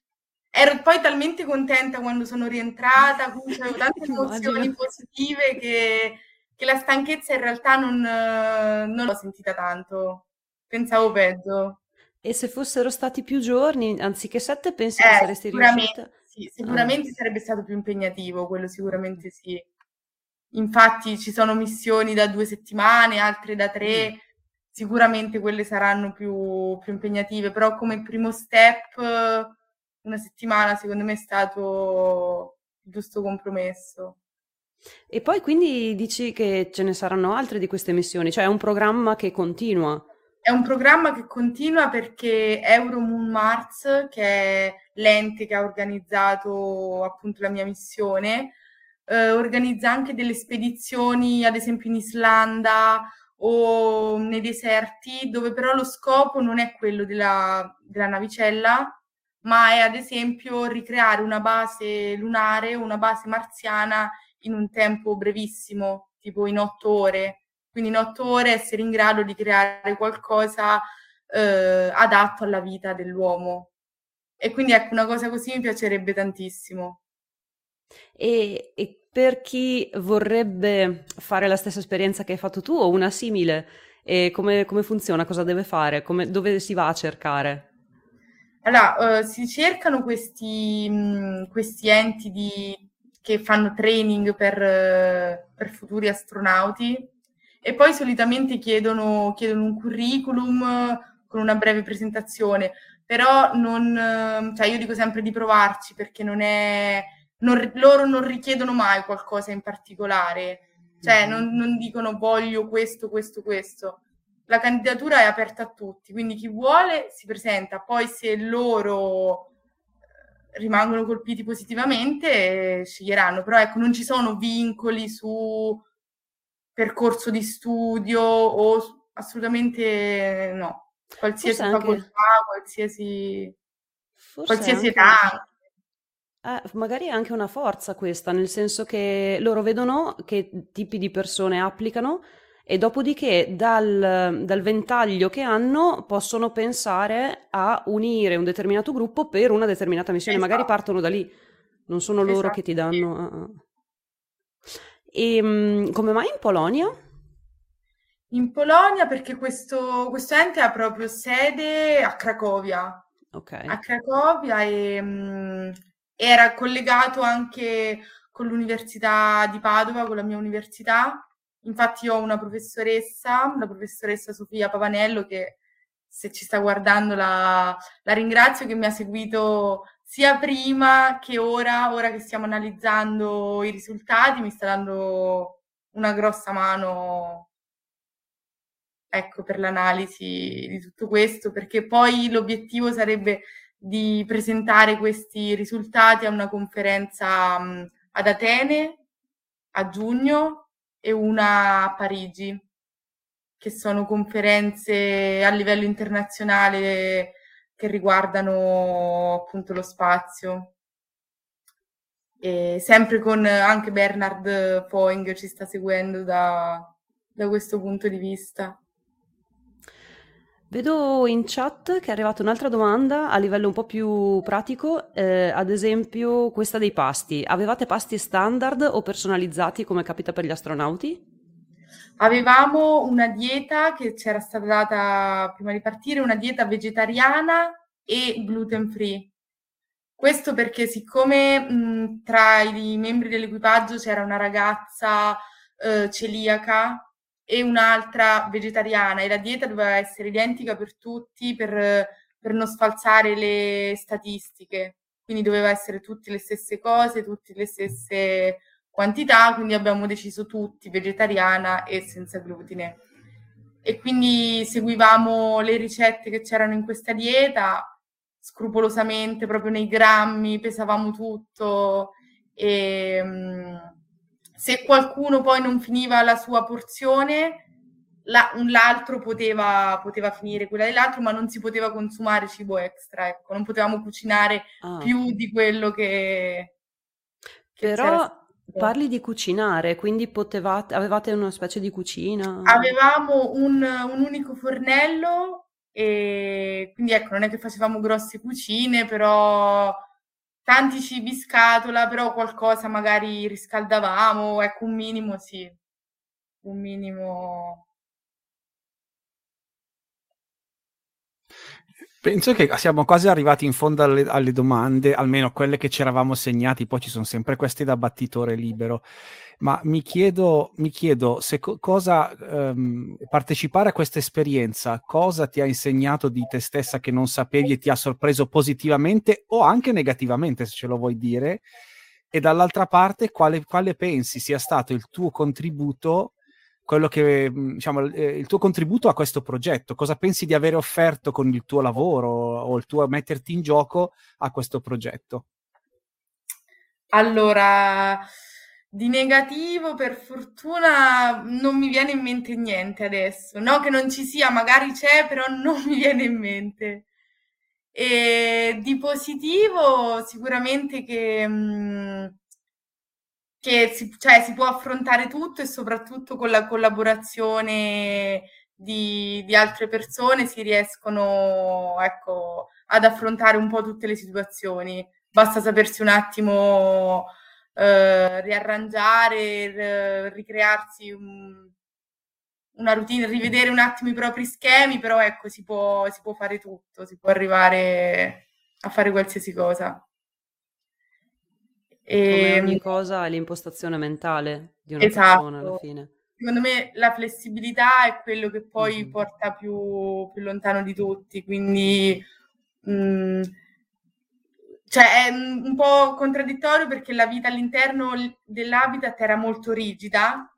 ero poi talmente contenta quando sono rientrata, comunque avevo (laughs) tante emozioni positive che, che, la stanchezza in realtà non, non l'ho sentita tanto, pensavo peggio. E se fossero stati più giorni, anziché sette, pensi eh, che saresti riuscita? Sì, sicuramente ah. sarebbe stato più impegnativo, quello sicuramente sì. Infatti ci sono missioni da due settimane, altre da tre, mm. sicuramente quelle saranno più, più, impegnative, però come primo step una settimana secondo me è stato il giusto compromesso. E poi quindi dici che ce ne saranno altre di queste missioni, cioè è un programma che continua. È un programma che continua perché Euromoon Mars, che è l'ente che ha organizzato appunto la mia missione, eh, organizza anche delle spedizioni, ad esempio in Islanda o nei deserti, dove però lo scopo non è quello della, della navicella, ma è ad esempio ricreare una base lunare una base marziana in un tempo brevissimo, tipo in otto ore. Quindi in otto ore essere in grado di creare qualcosa eh, adatto alla vita dell'uomo. E quindi ecco, una cosa così mi piacerebbe tantissimo. E, e per chi vorrebbe fare la stessa esperienza che hai fatto tu o una simile, come, come, funziona? Cosa deve fare? Come, dove si va a cercare? Allora, uh, si cercano questi, mh, mm, questi enti di, che fanno training per, uh, per, futuri astronauti e poi solitamente chiedono, chiedono, un curriculum con una breve presentazione, però non, cioè io dico sempre di provarci perché non è, non, loro non richiedono mai qualcosa in particolare, cioè mm-hmm. non, non dicono voglio questo, questo, questo. La candidatura è aperta a tutti, quindi chi vuole si presenta, poi se loro eh, rimangono colpiti positivamente sceglieranno, però ecco non ci sono vincoli su percorso di studio o assolutamente no, qualsiasi Forse facoltà, anche... qualsiasi, qualsiasi età. Eh, magari è anche una forza questa, nel senso che loro vedono che tipi di persone applicano e dopodiché dal, dal, ventaglio che hanno possono pensare a unire un determinato gruppo per una determinata missione, esatto. magari partono da lì, non sono loro esatto. che ti danno... Uh, e um, come mai in Polonia? In Polonia perché questo, questo ente ha proprio sede a Cracovia. Okay. A Cracovia e um, era collegato anche con l'Università di Padova, con la mia università Infatti ho una professoressa, la professoressa Sofia Pavanello, che se ci sta guardando la, la ringrazio, che mi ha seguito sia prima che ora, ora che stiamo analizzando i risultati, mi sta dando una grossa mano ecco, per l'analisi di tutto questo, perché poi l'obiettivo sarebbe di presentare questi risultati a una conferenza mh, ad Atene a giugno e una a Parigi, che sono conferenze a livello internazionale che riguardano appunto lo spazio. E sempre con anche Bernard Poing ci sta seguendo da, da questo punto di vista. Vedo in chat che è arrivata un'altra domanda a livello un po' più pratico, eh, ad esempio questa dei pasti. Avevate pasti standard o personalizzati come capita per gli astronauti? Avevamo una dieta che c'era stata data prima di partire, una dieta vegetariana e gluten free. Questo perché siccome mh, tra i membri dell'equipaggio c'era una ragazza eh, celiaca e un'altra vegetariana e la dieta doveva essere identica per tutti per, per non sfalsare le statistiche. Quindi doveva essere tutte le stesse cose, tutte le stesse quantità, quindi abbiamo deciso tutti vegetariana e senza glutine. E quindi seguivamo le ricette che c'erano in questa dieta scrupolosamente, proprio nei grammi, pesavamo tutto e se qualcuno poi non finiva la sua porzione, la, un, l'altro poteva, poteva, finire quella dell'altro, ma non si poteva consumare cibo extra, ecco, non potevamo cucinare ah. più di quello che... che Però parli di cucinare, quindi potevate, avevate una specie di cucina? Avevamo un, un unico fornello e quindi ecco, non è che facevamo grosse cucine, però tanti cibi scatola, però qualcosa magari riscaldavamo, ecco un minimo sì, un minimo. Penso che siamo quasi arrivati in fondo alle, alle domande, almeno quelle che ci eravamo segnati, poi ci sono sempre queste da battitore libero. Ma mi chiedo, mi chiedo se co- cosa um, partecipare a questa esperienza, cosa ti ha insegnato di te stessa che non sapevi e ti ha sorpreso positivamente o anche negativamente, se ce lo vuoi dire, e dall'altra parte quale, quale pensi sia stato il tuo contributo quello che, mm, diciamo, eh, il tuo contributo a questo progetto. Cosa pensi di avere offerto con il tuo lavoro o il tuo metterti in gioco a questo progetto? Allora, di negativo, per fortuna, non mi viene in mente niente adesso. No, che non ci sia, magari c'è, però non mi viene in mente. E di positivo, sicuramente che, mm, che si, cioè, si può affrontare tutto e soprattutto con la collaborazione di, di altre persone si riescono ecco, ad affrontare un po' tutte le situazioni. Basta sapersi un attimo eh, riarrangiare, ricrearsi un, una routine, rivedere un attimo i propri schemi, però ecco, si può, si può fare tutto, si può arrivare a fare qualsiasi cosa. E Come ogni cosa è l'impostazione mentale di una esatto. persona alla fine. Secondo me la flessibilità è quello che poi mm-hmm. porta più, più, lontano di tutti, quindi mh, mm, cioè è un po' contraddittorio perché la vita all'interno dell'habitat era molto rigida,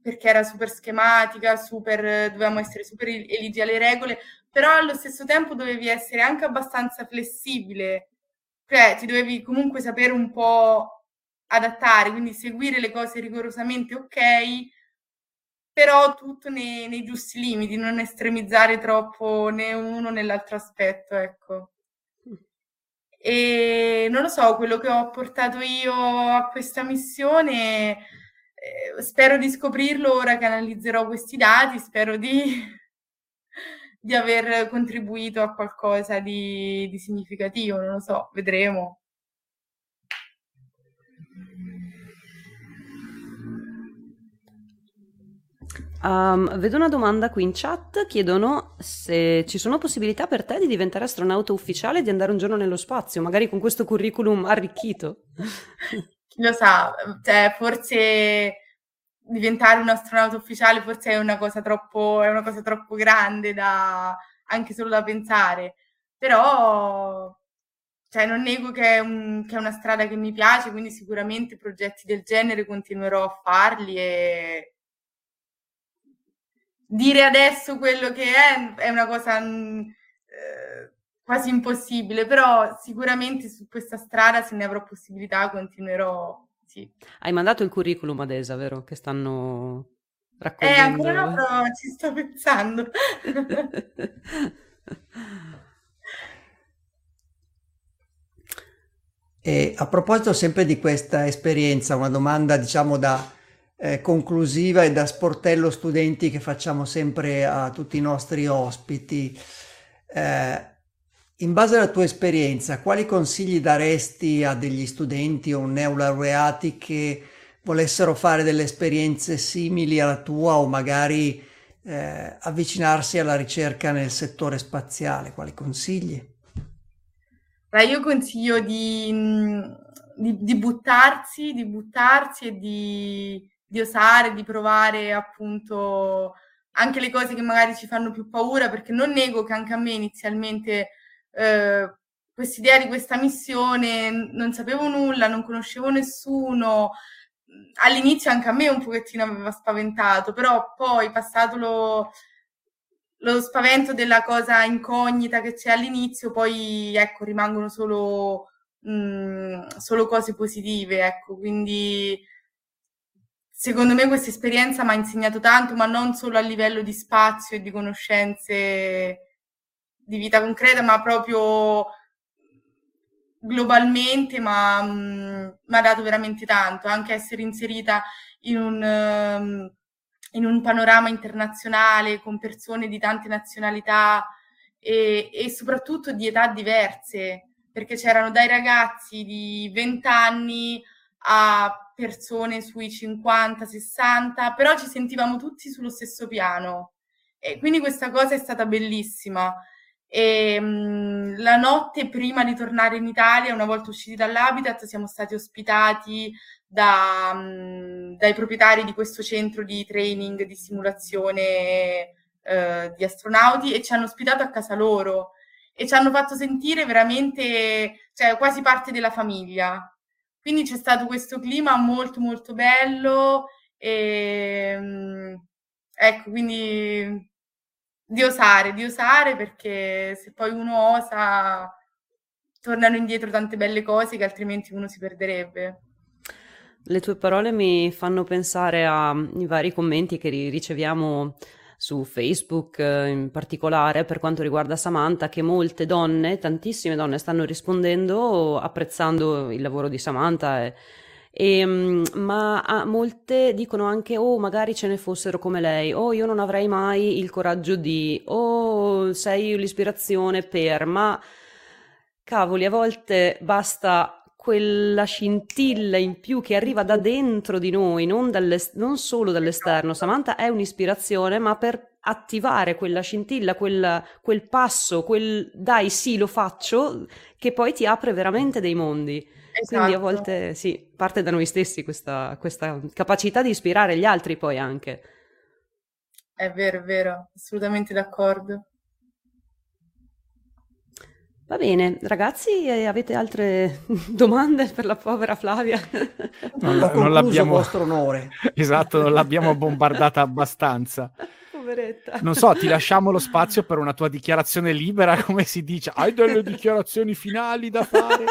perché era super schematica, super, dovevamo essere super eligi alle regole, però allo stesso tempo dovevi essere anche abbastanza flessibile, cioè ti dovevi comunque sapere un po' adattare, quindi seguire le cose rigorosamente ok, però tutto nei, nei giusti limiti, non estremizzare troppo né uno né l'altro aspetto, ecco. E non lo so, quello che ho portato io a questa missione, eh, spero di scoprirlo ora che analizzerò questi dati, spero di, di aver contribuito a qualcosa di, di significativo, non lo so, vedremo. Um, vedo una domanda qui in chat, chiedono se ci sono possibilità per te di diventare astronauta ufficiale e di andare un giorno nello spazio, magari con questo curriculum arricchito. Chi lo sa, cioè, forse diventare un astronauta ufficiale forse è una cosa troppo, una cosa troppo grande da, anche solo da pensare, però cioè, non nego che è, un, che è una strada che mi piace, quindi sicuramente progetti del genere continuerò a farli e dire adesso quello che è è una cosa mm, eh, quasi impossibile, però sicuramente su questa strada, se ne avrò possibilità, continuerò. Sì. Hai mandato il curriculum ad ESA, vero? Che stanno raccogliendo. Eh, ancora no, però ci sto pensando. (laughs) e a proposito sempre di questa esperienza, una domanda diciamo da eh, conclusiva e da sportello studenti che facciamo sempre a tutti i nostri ospiti. Eh, in base alla tua esperienza, quali consigli daresti a degli studenti o neolaureati che volessero fare delle esperienze simili alla tua o magari eh, avvicinarsi alla ricerca nel settore spaziale? Quali consigli? io consiglio di, di, di, buttarsi, di buttarsi e di, di osare, di provare appunto anche le cose che magari ci fanno più paura, perché non nego che anche a me inizialmente eh, quest'idea di questa missione non sapevo nulla, non conoscevo nessuno. All'inizio anche a me un pochettino aveva spaventato, però poi passato lo, lo spavento della cosa incognita che c'è all'inizio, poi ecco, rimangono solo, mh, mm, solo cose positive, ecco, quindi secondo me questa esperienza mi ha insegnato tanto, ma non solo a livello di spazio e di conoscenze di vita concreta, ma proprio globalmente, ma mm, mi ha dato veramente tanto, anche essere inserita in un, um, in un panorama internazionale con persone di tante nazionalità e, e soprattutto di età diverse, perché c'erano dai ragazzi di 20 anni a persone sui 50, 60, però ci sentivamo tutti sullo stesso piano. E quindi questa cosa è stata bellissima. E, mh, la notte prima di tornare in Italia, una volta usciti dall'Habitat, siamo stati ospitati da, mh, dai proprietari di questo centro di training, di simulazione eh, di astronauti e ci hanno ospitato a casa loro e ci hanno fatto sentire veramente, cioè, quasi parte della famiglia. Quindi c'è stato questo clima molto molto bello E, ehm, ecco, quindi di osare, di osare perché se poi uno osa tornano indietro tante belle cose che altrimenti uno si perderebbe. Le tue parole mi fanno pensare ai vari commenti che riceviamo su Facebook eh, in particolare per quanto riguarda Samantha, che molte donne, tantissime donne stanno rispondendo apprezzando il lavoro di Samantha. E, e, ehm, ma ah, molte dicono anche, oh, magari ce ne fossero come lei, oh, io non avrei mai il coraggio di, oh, sei l'ispirazione per, ma cavoli, a volte basta quella scintilla in più che arriva da dentro di noi, non, non solo dall'esterno. Samantha è un'ispirazione, ma per attivare quella scintilla, quel, quel passo, quel dai sì lo faccio, che poi ti apre veramente dei mondi. Esatto. Quindi a esatto. volte sì, parte da noi stessi questa, questa capacità di ispirare gli altri poi anche. È vero, è vero, assolutamente d'accordo. Va bene, ragazzi, eh, avete altre (laughs) domande per la povera Flavia? Non, non l'abbiamo... vostro onore. (laughs) Esatto, non l'abbiamo bombardata abbastanza. Poveretta. Non so, ti (laughs) lasciamo lo spazio per una tua dichiarazione libera, (laughs) come si dice. Hai delle dichiarazioni finali da fare?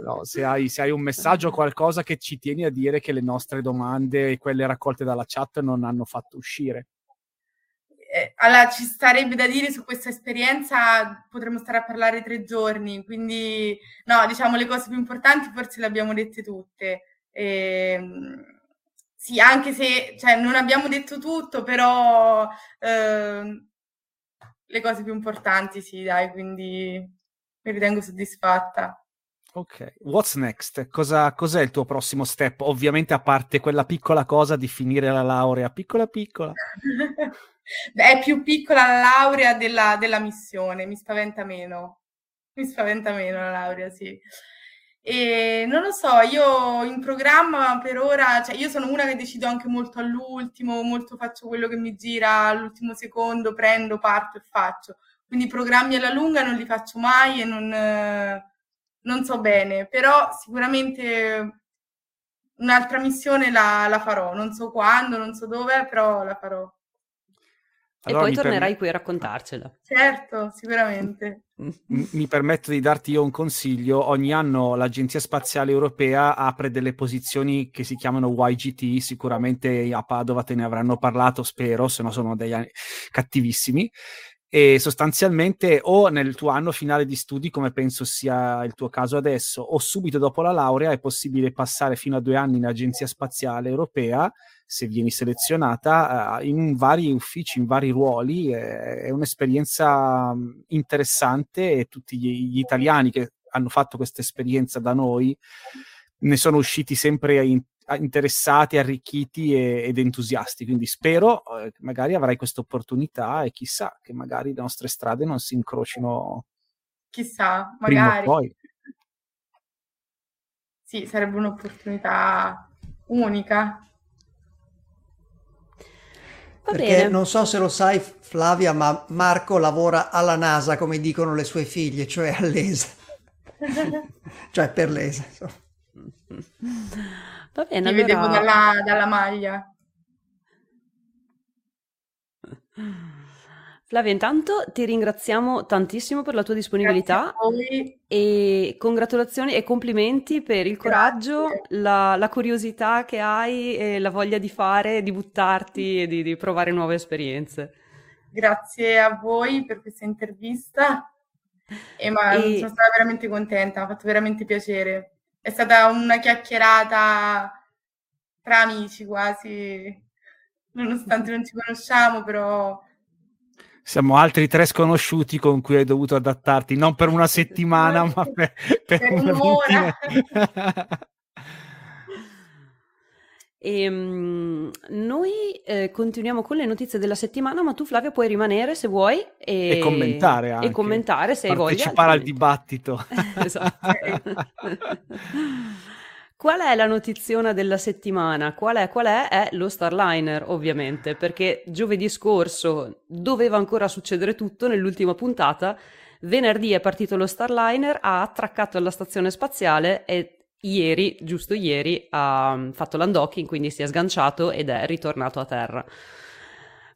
No, se, hai, se hai un messaggio o qualcosa che ci tieni a dire che le nostre domande e quelle raccolte dalla chat non hanno fatto uscire eh, allora, ci starebbe da dire su questa esperienza, potremmo stare a parlare tre giorni, quindi no, diciamo le cose più importanti forse le abbiamo dette tutte. E, ehm, sì, anche se cioè, non abbiamo detto tutto, però eh, le cose più importanti sì, dai, quindi mi ritengo soddisfatta. Ok, what's next? Cosa, cos'è il tuo prossimo step? Ovviamente a parte quella piccola cosa di finire la laurea, piccola piccola. (laughs) Beh, è più piccola la laurea della, della, missione, mi spaventa meno. Mi spaventa meno la laurea, sì. E non lo so, io in programma per ora, cioè io sono una che decido anche molto all'ultimo, molto faccio quello che mi gira all'ultimo secondo, prendo, parto e faccio. Quindi programmi alla lunga non li faccio mai e non, non so bene, però sicuramente un'altra missione la, la farò, non so quando, non so dove, però la farò. Allora, e poi tornerai perm- qui a raccontarcela. Certo, sicuramente. Mi permetto di darti io un consiglio. Ogni anno l'Agenzia Spaziale Europea apre delle posizioni che si chiamano YGT, sicuramente a Padova te ne avranno parlato, spero, se no sono degli anni cattivissimi. E sostanzialmente o nel tuo anno finale di studi, come penso sia il tuo caso adesso, o subito dopo la laurea è possibile passare fino a due anni in Agenzia Spaziale Europea se vieni selezionata uh, in vari uffici, in vari ruoli. È, è un'esperienza mm, interessante e tutti gli, gli, italiani che hanno fatto questa esperienza da noi ne sono usciti sempre in, interessati, arricchiti e, ed entusiasti. Quindi spero eh, che magari avrai questa opportunità e chissà che magari le nostre strade non si incrocino. Chissà, magari. poi. Sì, sarebbe un'opportunità unica. Va Perché bene. non so se lo sai Flavia, ma Marco lavora alla NASA, come dicono le sue figlie, cioè all'ESA. (laughs) cioè per l'ESA. Va bene, Ti allora... vedevo dalla, dalla maglia. Flavia, intanto ti ringraziamo tantissimo per la tua disponibilità e congratulazioni e complimenti per il coraggio, la, la, curiosità che hai e la voglia di fare, di buttarti e di, di provare nuove esperienze. Grazie a voi per questa intervista e, ma, e... sono stata veramente contenta, mi ha fatto veramente piacere. È stata una chiacchierata tra amici quasi, nonostante non ci conosciamo, però siamo altri tre sconosciuti con cui hai dovuto adattarti, non per una settimana, ma per, per, per un'ora. E, um, noi eh, continuiamo con le notizie della settimana, ma tu Flavio puoi rimanere se vuoi e, e commentare anche. E commentare se hai voglia. Partecipare al dibattito. (laughs) esatto. (laughs) Qual è la notiziona della settimana? Qual è? Qual è? È lo Starliner, ovviamente, perché giovedì scorso doveva ancora succedere tutto nell'ultima puntata. Venerdì è partito lo Starliner, ha attraccato alla stazione spaziale e ieri, giusto ieri, ha fatto l'undocking, quindi si è sganciato ed è ritornato a terra.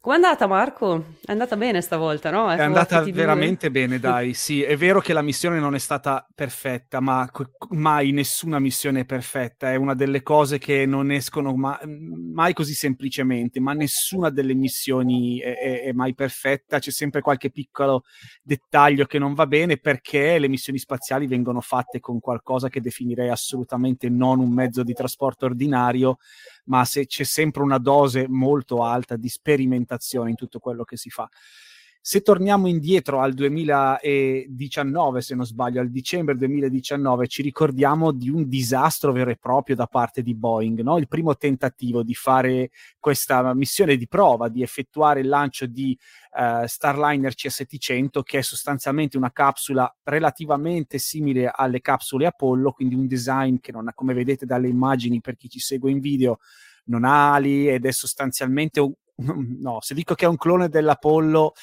Com'è andata Marco? È andata bene stavolta, no? È, è andata veramente bene, (laughs) dai. Sì, è vero che la missione non è stata perfetta, ma mai nessuna missione è perfetta. È una delle cose che non escono ma- mai così semplicemente, ma nessuna delle missioni è, è, è mai perfetta. C'è sempre qualche piccolo dettaglio che non va bene perché le missioni spaziali vengono fatte con qualcosa che definirei assolutamente non un mezzo di trasporto ordinario, ma se c'è sempre una dose molto alta di sperimentazione in tutto quello che si fa. Se torniamo indietro al 2019, se non sbaglio, al dicembre 2019, ci ricordiamo di un disastro vero e proprio da parte di Boeing, no? il primo tentativo di fare questa missione di prova, di effettuare il lancio di uh, Starliner CS700, che è sostanzialmente una capsula relativamente simile alle capsule Apollo, quindi un design che non ha, come vedete dalle immagini per chi ci segue in video, non ha ali ed è sostanzialmente un, (laughs) no, se dico che è un clone dell'Apollo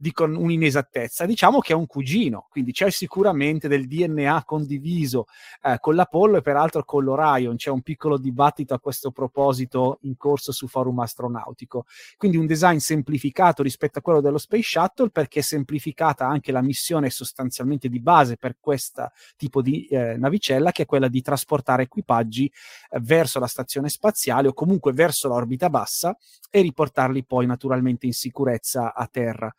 dico un'inesattezza, diciamo che è un cugino, quindi c'è sicuramente del DNA condiviso eh, con l'Apollo e peraltro con l'Orion, c'è un piccolo dibattito a questo proposito in corso su forum astronautico, quindi un design semplificato rispetto a quello dello Space Shuttle perché è semplificata anche la missione sostanzialmente di base per questo tipo di eh, navicella che è quella di trasportare equipaggi eh, verso la stazione spaziale o comunque verso l'orbita bassa e riportarli poi naturalmente in sicurezza a terra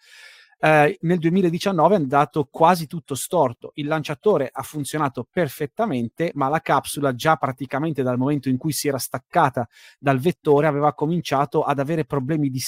eh, nel 2019 è andato quasi tutto storto. Il lanciatore ha funzionato perfettamente, ma la capsula già praticamente dal momento in cui si era staccata dal vettore aveva cominciato ad avere problemi di,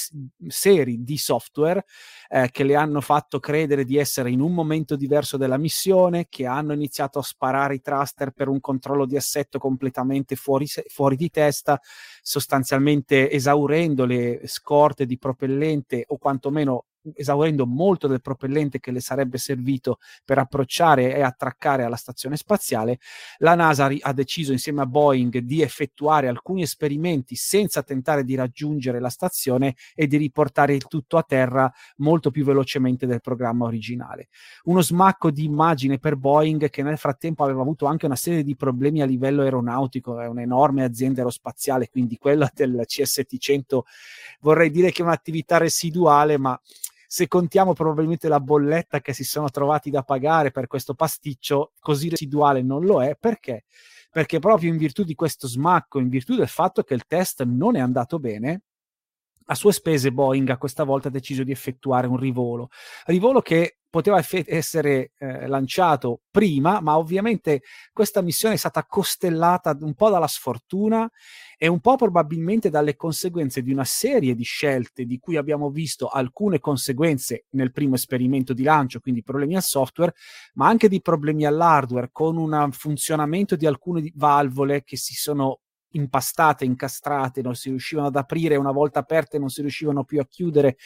seri di software eh, che le hanno fatto credere di essere in un momento diverso della missione, che hanno iniziato a sparare i thruster per un controllo di assetto completamente fuori, fuori di testa, sostanzialmente esaurendo le scorte di propellente o quantomeno esaurendo molto del propellente che le sarebbe servito per approcciare e attraccare alla stazione spaziale, la NASA ha deciso insieme a Boeing di effettuare alcuni esperimenti senza tentare di raggiungere la stazione e di riportare il tutto a terra molto più velocemente del programma originale. Uno smacco di immagine per Boeing che nel frattempo aveva avuto anche una serie di problemi a livello aeronautico, è un'enorme azienda aerospaziale, quindi quella del CS700 vorrei dire che è un'attività residuale, ma se contiamo probabilmente la bolletta che si sono trovati da pagare per questo pasticcio, così residuale non lo è. Perché? Perché proprio in virtù di questo smacco, in virtù del fatto che il test non è andato bene, a sue spese Boeing a questa volta ha deciso di effettuare un rivolo. Rivolo che poteva eff- essere eh, lanciato prima, ma ovviamente questa missione è stata costellata un po' dalla sfortuna e un po' probabilmente dalle conseguenze di una serie di scelte di cui abbiamo visto alcune conseguenze nel primo esperimento di lancio, quindi problemi al software, ma anche di problemi all'hardware con un funzionamento di alcune valvole che si sono impastate, incastrate, non si riuscivano ad aprire, una volta aperte non si riuscivano più a chiudere.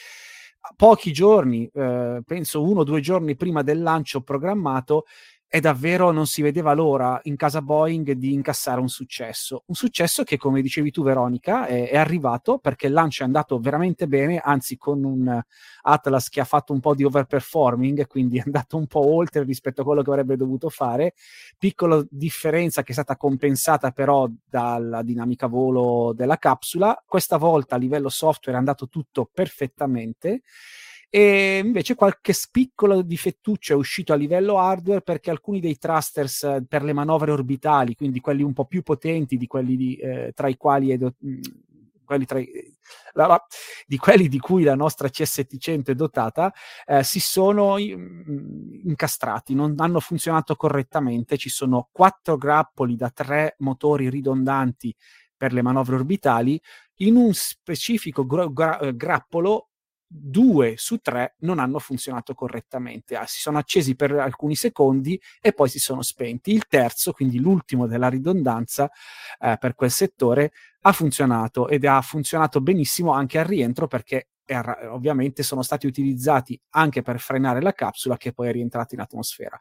Pochi giorni, eh, penso uno o due giorni prima del lancio programmato, e davvero non si vedeva l'ora in casa Boeing di incassare un successo. Un successo che, come dicevi tu, Veronica, è, è, arrivato perché il lancio è andato veramente bene, anzi con un Atlas che ha fatto un po' di overperforming, quindi è andato un po' oltre rispetto a quello che avrebbe dovuto fare. Piccola differenza che è stata compensata però dalla dinamica volo della capsula. Questa volta a livello software è andato tutto perfettamente e invece qualche piccolo difettuccio è uscito a livello hardware perché alcuni dei thrusters eh, per le manovre orbitali, quindi quelli un po' più potenti di quelli di, eh, tra i quali è do- mm, quelli tra i, la, la, di quelli di cui la nostra C700 è dotata, eh, si sono mm, incastrati, non hanno funzionato correttamente. Ci sono quattro grappoli da tre motori ridondanti per le manovre orbitali. In un specifico gra- gra- grappolo due su tre non hanno funzionato correttamente. Ah, si sono accesi per alcuni secondi e poi si sono spenti. Il terzo, quindi l'ultimo della ridondanza eh, per quel settore, ha funzionato ed ha funzionato benissimo anche al rientro perché e ovviamente sono stati utilizzati anche per frenare la capsula che poi è rientrata in atmosfera.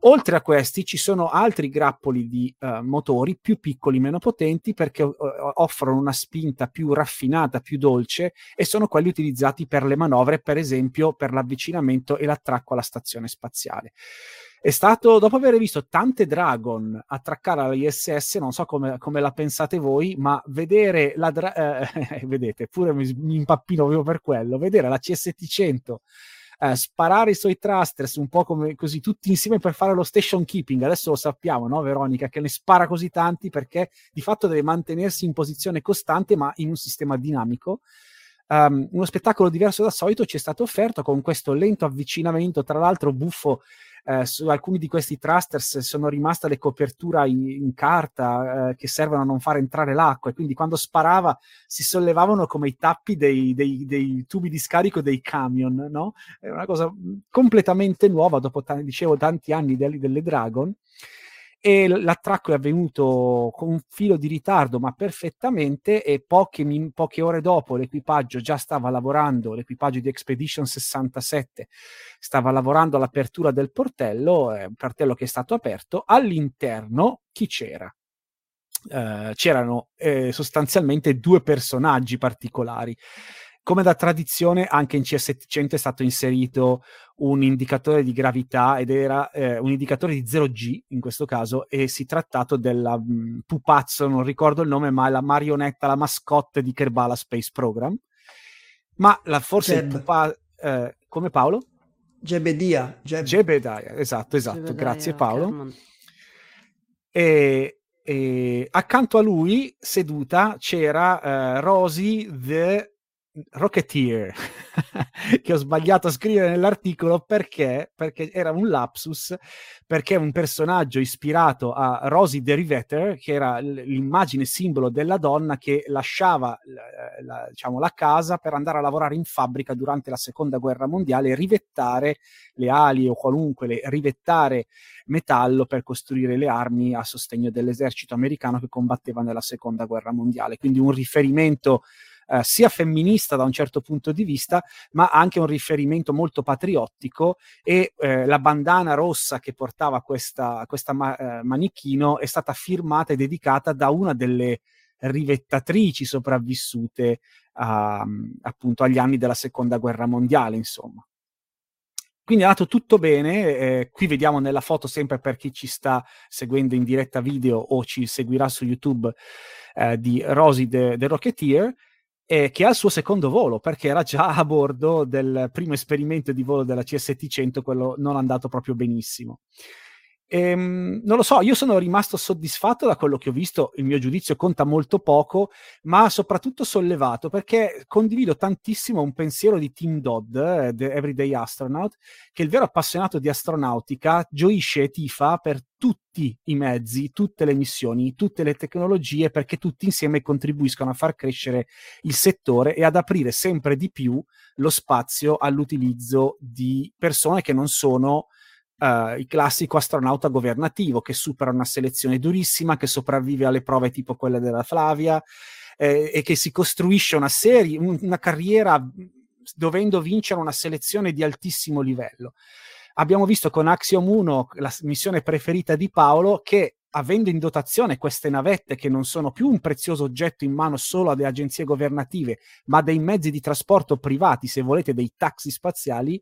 Oltre a questi ci sono altri grappoli di uh, motori più piccoli, meno potenti perché uh, offrono una spinta più raffinata, più dolce e sono quelli utilizzati per le manovre, per esempio per l'avvicinamento e l'attracco alla stazione spaziale. È stato, dopo aver visto tante Dragon attraccare alla ISS, non so come, come la pensate voi, ma vedere la, dra- eh, (laughs) vedete, pure mi, mi impappino proprio per quello, vedere la CS700 eh, sparare i suoi thrusters un po' come così tutti insieme per fare lo station keeping. Adesso lo sappiamo, no, Veronica, che ne spara così tanti perché di fatto deve mantenersi in posizione costante, ma in un sistema dinamico. Um, uno spettacolo diverso dal solito ci è stato offerto con questo lento avvicinamento, tra l'altro buffo eh, su alcuni di questi thrusters sono rimaste le coperture in, in carta eh, che servono a non far entrare l'acqua e quindi quando sparava si sollevavano come i tappi dei, dei, dei tubi di scarico dei camion, no? È una cosa completamente nuova dopo, t- dicevo, tanti anni delle, delle Dragon e l'attracco è avvenuto con un filo di ritardo, ma perfettamente, e poche, poche, ore dopo l'equipaggio già stava lavorando, l'equipaggio di Expedition 67 stava lavorando all'apertura del portello, eh, un portello che è stato aperto, all'interno chi c'era? Eh, c'erano eh, sostanzialmente due personaggi particolari come da tradizione anche in CS700 è stato inserito un indicatore di gravità ed era eh, un indicatore di 0G in questo caso e si è trattato della mh, mm, pupazzo, non ricordo il nome, ma è la marionetta, la mascotte di Kerbala Space Program. Ma la, forse il pupa- eh, come Paolo? Gebedia. Geb- Gebedia, esatto, esatto, Gebedia, grazie Paolo. E, e, accanto a lui, seduta, c'era uh, Rosie the Rocketeer, (laughs) che ho sbagliato a scrivere nell'articolo perché, perché era un lapsus, perché un personaggio ispirato a Rosie the Riveter, che era l'immagine simbolo della donna che lasciava la, la, diciamo, la casa per andare a lavorare in fabbrica durante la seconda guerra mondiale e rivettare le ali o qualunque, le, rivettare metallo per costruire le armi a sostegno dell'esercito americano che combatteva nella seconda guerra mondiale. Quindi un riferimento eh, sia femminista da un certo punto di vista, ma anche un riferimento molto patriottico e eh, la bandana rossa che portava questa, questa ma- eh, manichino è stata firmata e dedicata da una delle rivettatrici sopravvissute a, appunto agli anni della seconda guerra mondiale, insomma. Quindi è andato tutto bene, eh, qui vediamo nella foto sempre per chi ci sta seguendo in diretta video o ci seguirà su YouTube eh, di Rosy the, the Rocketeer, eh, che ha il suo secondo volo, perché era già a bordo del primo esperimento di volo della CS700, quello non andato proprio benissimo. Ehm, non lo so, io sono rimasto soddisfatto da quello che ho visto, il mio giudizio conta molto poco, ma soprattutto sollevato perché condivido tantissimo un pensiero di Tim Dodd, eh, The Everyday Astronaut, che il vero appassionato di astronautica gioisce e tifa per tutti i mezzi, tutte le missioni, tutte le tecnologie, perché tutti insieme contribuiscono a far crescere il settore e ad aprire sempre di più lo spazio all'utilizzo di persone che non sono uh, il classico astronauta governativo che supera una selezione durissima, che sopravvive alle prove tipo quelle della Flavia eh, e che si costruisce una serie, un, una carriera dovendo vincere una selezione di altissimo livello. Abbiamo visto con Axiom 1, la missione preferita di Paolo, che avendo in dotazione queste navette che non sono più un prezioso oggetto in mano solo alle agenzie governative, ma dei mezzi di trasporto privati, se volete dei taxi spaziali,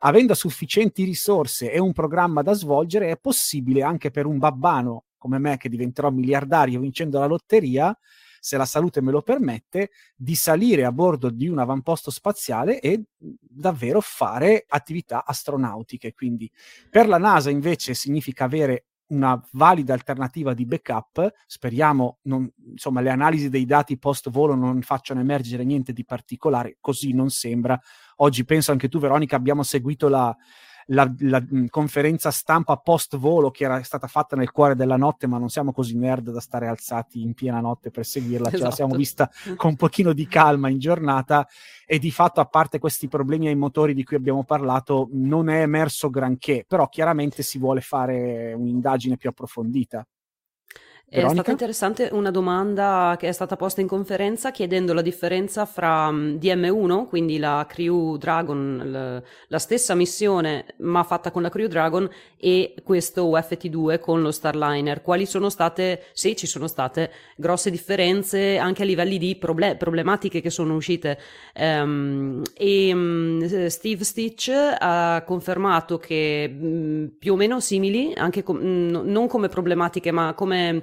avendo sufficienti risorse e un programma da svolgere, è possibile anche per un babbano come me che diventerò miliardario vincendo la lotteria, se la salute me lo permette, di salire a bordo di un avamposto spaziale e davvero fare attività astronautiche. Quindi per la NASA invece significa avere una valida alternativa di backup. Speriamo, non, insomma, le analisi dei dati post volo non facciano emergere niente di particolare, così non sembra. Oggi penso anche tu, Veronica, abbiamo seguito la, la, la mh, conferenza stampa post volo che era stata fatta nel cuore della notte, ma non siamo così nerd da stare alzati in piena notte per seguirla, esatto. ce la siamo esatto. vista con un pochino di calma in giornata e di fatto a parte questi problemi ai motori di cui abbiamo parlato non è emerso granché, però chiaramente si vuole fare un'indagine più approfondita. Veronica? È stata interessante una domanda che è stata posta in conferenza chiedendo la differenza fra DM1, quindi la Crew Dragon, la, stessa missione ma fatta con la Crew Dragon, e questo UFT2 con lo Starliner. Quali sono state, sì, ci sono state grosse differenze anche a livelli di proble- problematiche che sono uscite. Um, e um, Steve Stitch ha confermato che mh, più o meno simili, anche com- non come problematiche ma come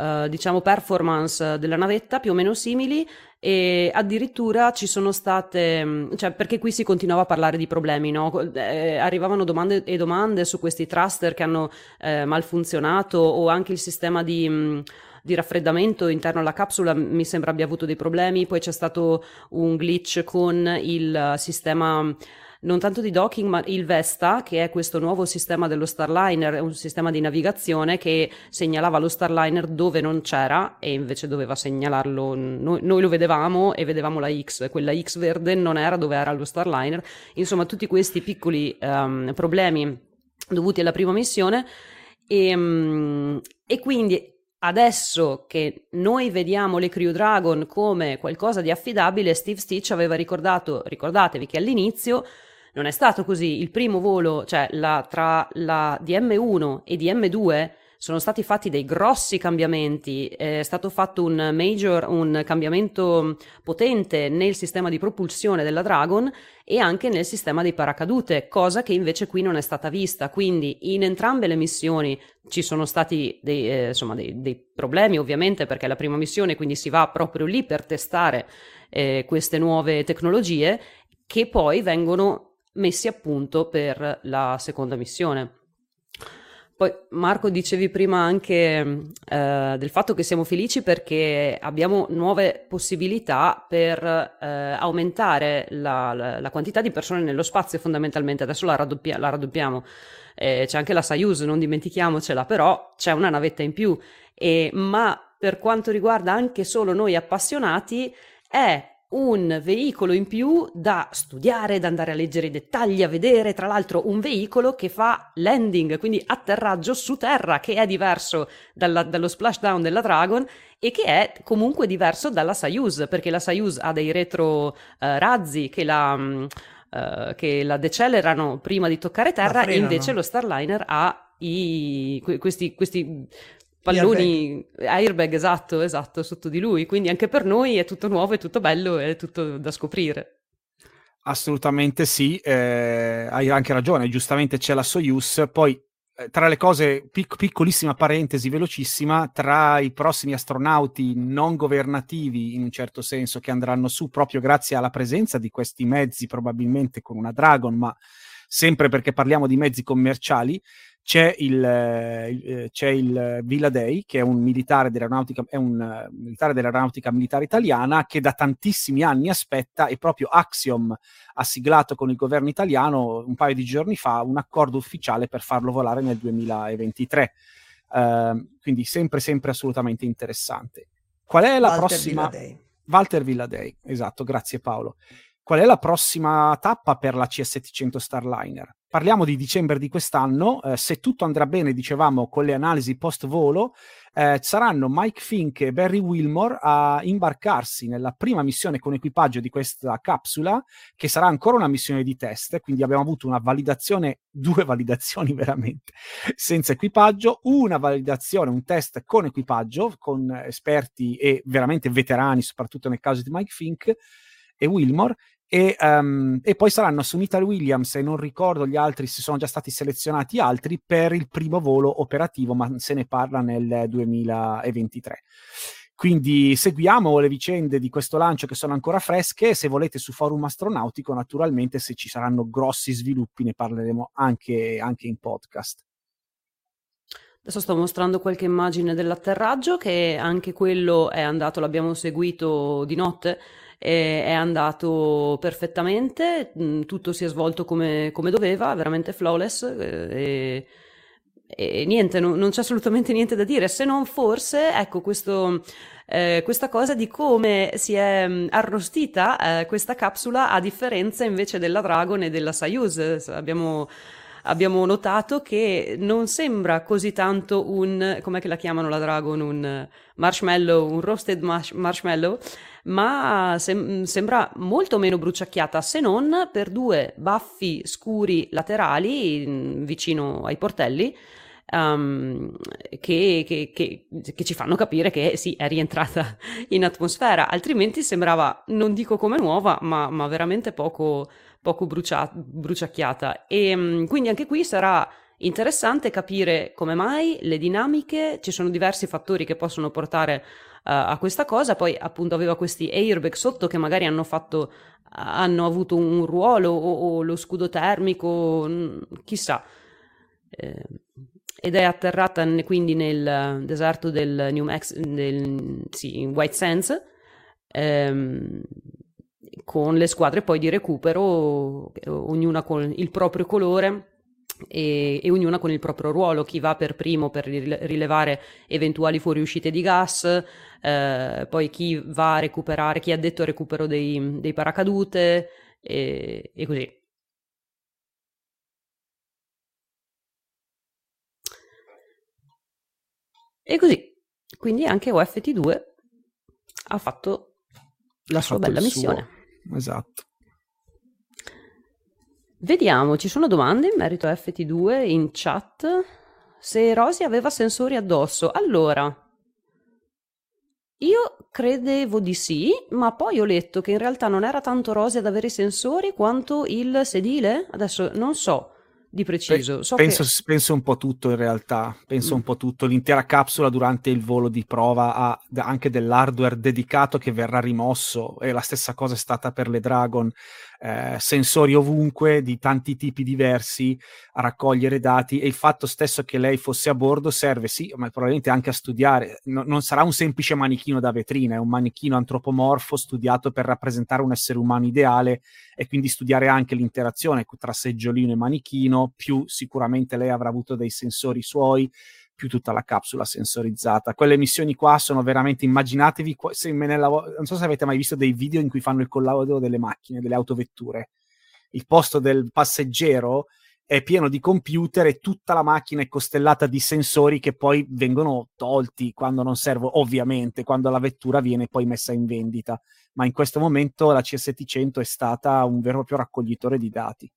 Uh, diciamo performance della navetta più o meno simili e addirittura ci sono state, mm, cioè perché qui si continuava a parlare di problemi, no? eh, arrivavano domande e domande su questi thruster che hanno eh, malfunzionato o anche il sistema di... Mh, mm, di raffreddamento interno alla capsula mi sembra abbia avuto dei problemi, poi c'è stato un glitch con il sistema non tanto di docking, ma il Vesta, che è questo nuovo sistema dello Starliner, un sistema di navigazione che segnalava lo Starliner dove non c'era e invece doveva segnalarlo. Noi, noi lo vedevamo e vedevamo la X, quella X verde non era dove era lo Starliner. Insomma, tutti questi piccoli um, problemi dovuti alla prima missione. E, um, e quindi Adesso che noi vediamo le Crew Dragon come qualcosa di affidabile, Steve Stitch aveva ricordato, ricordatevi che all'inizio non è stato così. Il primo volo, cioè la, tra la DM1 e DM2, sono stati fatti dei grossi cambiamenti, è stato fatto un major, un cambiamento potente nel sistema di propulsione della Dragon e anche nel sistema di paracadute, cosa che invece qui non è stata vista. Quindi in entrambe le missioni ci sono stati dei, eh, insomma, dei, dei problemi, ovviamente, perché è la prima missione, quindi si va proprio lì per testare eh, queste nuove tecnologie che poi vengono messi a punto per la seconda missione. Poi Marco dicevi prima anche eh, del fatto che siamo felici perché abbiamo nuove possibilità per eh, aumentare la, la, la, quantità di persone nello spazio fondamentalmente, adesso la, raddoppia, la raddoppiamo, eh, c'è anche la Soyuz, non dimentichiamocela, però c'è una navetta in più, e, ma per quanto riguarda anche solo noi appassionati è un veicolo in più da studiare, da andare a leggere i dettagli, a vedere, tra l'altro un veicolo che fa landing, quindi atterraggio su terra, che è diverso dalla, dallo splashdown della Dragon e che è comunque diverso dalla Soyuz, perché la Soyuz ha dei retro eh, razzi che la... Uh, che la decelerano prima di toccare terra, invece lo Starliner ha i, questi, questi palloni airbag. airbag, esatto, esatto, sotto di lui. Quindi anche per noi è tutto nuovo, è tutto bello, è tutto da scoprire. Assolutamente sì, eh, hai anche ragione, giustamente c'è la Soyuz, poi eh, tra le cose, pic- piccolissima parentesi, velocissima, tra i prossimi astronauti non governativi, in un certo senso, che andranno su proprio grazie alla presenza di questi mezzi, probabilmente con una Dragon, ma sempre perché parliamo di mezzi commerciali, c'è il, eh, c'è il Villa Day, che è un militare dell'aeronautica, è un uh, militare dell'aeronautica militare italiana che da tantissimi anni aspetta e proprio Axiom ha siglato con il governo italiano un paio di giorni fa un accordo ufficiale per farlo volare nel 2023. Uh, ehm, quindi sempre, sempre assolutamente interessante. Qual è la Walter prossima? Villa Walter Villadei, esatto, grazie Paolo. Qual è la prossima tappa per la CS700 Starliner? Parliamo di dicembre di quest'anno, eh, se tutto andrà bene, dicevamo, con le analisi post volo, eh, saranno Mike Fink e Barry Wilmore a imbarcarsi nella prima missione con equipaggio di questa capsula, che sarà ancora una missione di test, quindi abbiamo avuto una validazione, (laughs) due validazioni veramente, senza equipaggio, una validazione, un test con equipaggio, con esperti e veramente veterani, soprattutto nel caso di Mike Fink e Wilmore, e, um, e, poi saranno su Sunita Williams e non ricordo gli altri se sono già stati selezionati altri per il primo volo operativo ma se ne parla nel 2023 quindi seguiamo le vicende di questo lancio che sono ancora fresche. Se volete su forum astronautico naturalmente se ci saranno grossi sviluppi ne parleremo anche, anche in podcast. Adesso sto mostrando qualche immagine dell'atterraggio che anche quello è andato, l'abbiamo seguito di notte e è andato perfettamente, mm, tutto si è svolto come, come doveva, veramente flawless eh, e, niente, no, non c'è assolutamente niente da dire, se non forse, ecco, questo, eh, questa cosa di come si è mm, arrostita eh, questa capsula a differenza invece della Dragon e della Soyuz. Abbiamo abbiamo notato che non sembra così tanto un, com'è che la chiamano la Dragon, un marshmallow, un roasted mash- marshmallow, ma sem- sembra molto meno bruciacchiata, se non per due baffi scuri laterali mm, vicino ai portelli. Um, che, che, che, che, ci fanno capire che sì, è rientrata (laughs) in atmosfera, altrimenti sembrava, non dico come nuova, ma, ma veramente poco, poco brucia- bruciacchiata. E um, quindi anche qui sarà interessante capire come mai le dinamiche, ci sono diversi fattori che possono portare a questa cosa, poi appunto aveva questi airbag sotto che magari hanno fatto hanno avuto un ruolo o, o lo scudo termico, chissà. Eh, ed è atterrata quindi nel deserto del New Mexico, sì, in White Sands, ehm, con le squadre poi di recupero, ognuna con il proprio colore e, e, ognuna con il proprio ruolo, chi va per primo per rilevare eventuali fuoriuscite di gas, eh, poi chi va a recuperare, chi è addetto al recupero dei, dei paracadute e, e così. E così, quindi anche OFT2 ha fatto la ha sua fatto bella missione. Suo. Esatto. Vediamo, ci sono domande in merito a FT2 in chat? Se Rosy aveva sensori addosso. Allora, io credevo di sì, ma poi ho letto che in realtà non era tanto Rosy ad avere i sensori quanto il sedile. Adesso non so di preciso. So penso, che... penso, un po' tutto in realtà, penso mm. un po' tutto. L'intera capsula durante il volo di prova ha anche dell'hardware dedicato che verrà rimosso e la stessa cosa è stata per le Dragon eh, sensori ovunque di tanti tipi diversi a raccogliere dati e il fatto stesso che lei fosse a bordo serve sì, ma probabilmente anche a studiare. No, non sarà un semplice manichino da vetrina, è un manichino antropomorfo studiato per rappresentare un essere umano ideale e quindi studiare anche l'interazione tra seggiolino e manichino, più sicuramente lei avrà avuto dei sensori suoi più tutta la capsula sensorizzata. Quelle missioni qua sono veramente, immaginatevi, se me ne lav- non so se avete mai visto dei video in cui fanno il collaudo delle macchine, delle autovetture. Il posto del passeggero è pieno di computer e tutta la macchina è costellata di sensori che poi vengono tolti quando non servono, ovviamente, quando la vettura viene poi messa in vendita. Ma in questo momento la C700 è stata un vero e proprio raccoglitore di dati.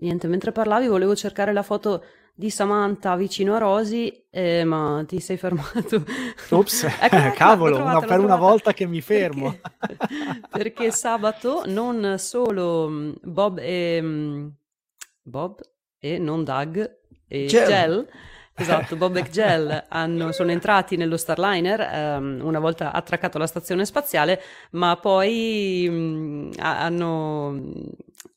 Niente, mentre parlavi volevo cercare la foto di Samantha vicino a Rosy, eh, ma ti sei fermato. Ops, (laughs) ecco, cavolo, trovata, una, per una volta che mi fermo. Perché, (laughs) perché sabato non solo mm, Bob e... Mm, Bob e non Doug e Gel, Gel Esatto, Bob e (laughs) Gel hanno, sono entrati nello Starliner um, una volta attraccato alla stazione spaziale, ma poi um, hanno,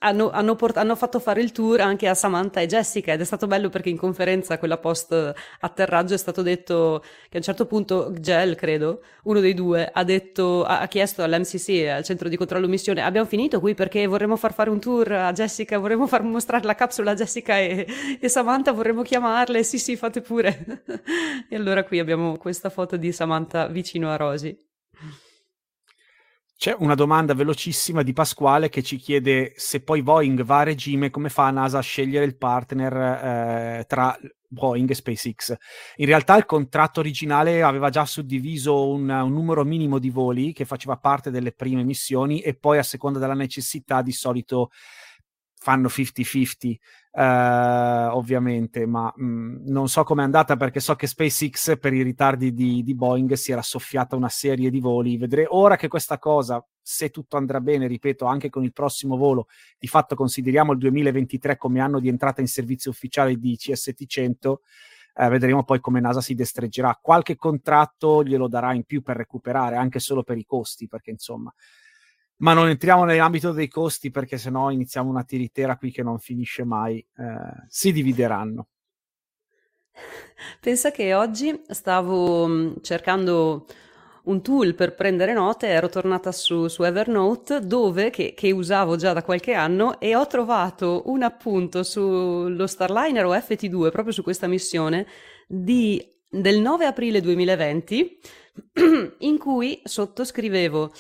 hanno, hanno, port- hanno, fatto fare il tour anche a Samantha e Jessica ed è stato bello perché in conferenza, quella post atterraggio, è stato detto che a un certo punto Gel, credo, uno dei due, ha, detto, ha, ha chiesto all'MCC, al centro di controllo missione, abbiamo finito qui perché vorremmo far fare un tour a Jessica, vorremmo far mostrare la capsula a Jessica e, e Samantha, vorremmo chiamarle, sì sì, fate pure. (laughs) e allora qui abbiamo questa foto di Samantha vicino a Rosy. C'è una domanda velocissima di Pasquale che ci chiede se poi Boeing va a regime, come fa NASA a scegliere il partner eh, tra Boeing e SpaceX. In realtà il contratto originale aveva già suddiviso un, un, numero minimo di voli che faceva parte delle prime missioni e poi a seconda della necessità di solito fanno 50-50 eh, ovviamente, ma mh, mm, non so com'è andata perché so che SpaceX per i ritardi di, di, Boeing si era soffiata una serie di voli. Vedremo ora che questa cosa, se tutto andrà bene, ripeto, anche con il prossimo volo, di fatto consideriamo il 2023 come anno di entrata in servizio ufficiale di CST100. Eh, vedremo poi come NASA si destreggerà. Qualche contratto glielo darà in più per recuperare, anche solo per i costi, perché insomma ma non entriamo nell'ambito dei costi perché sennò iniziamo una tiritera qui che non finisce mai. Eh, si divideranno. Pensa che oggi stavo mm, cercando un tool per prendere note, ero tornata su, su Evernote dove, che, che, usavo già da qualche anno e ho trovato un appunto sullo Starliner o FT2, proprio su questa missione, di, del 9 aprile 2020 (clears throat) in cui sottoscrivevo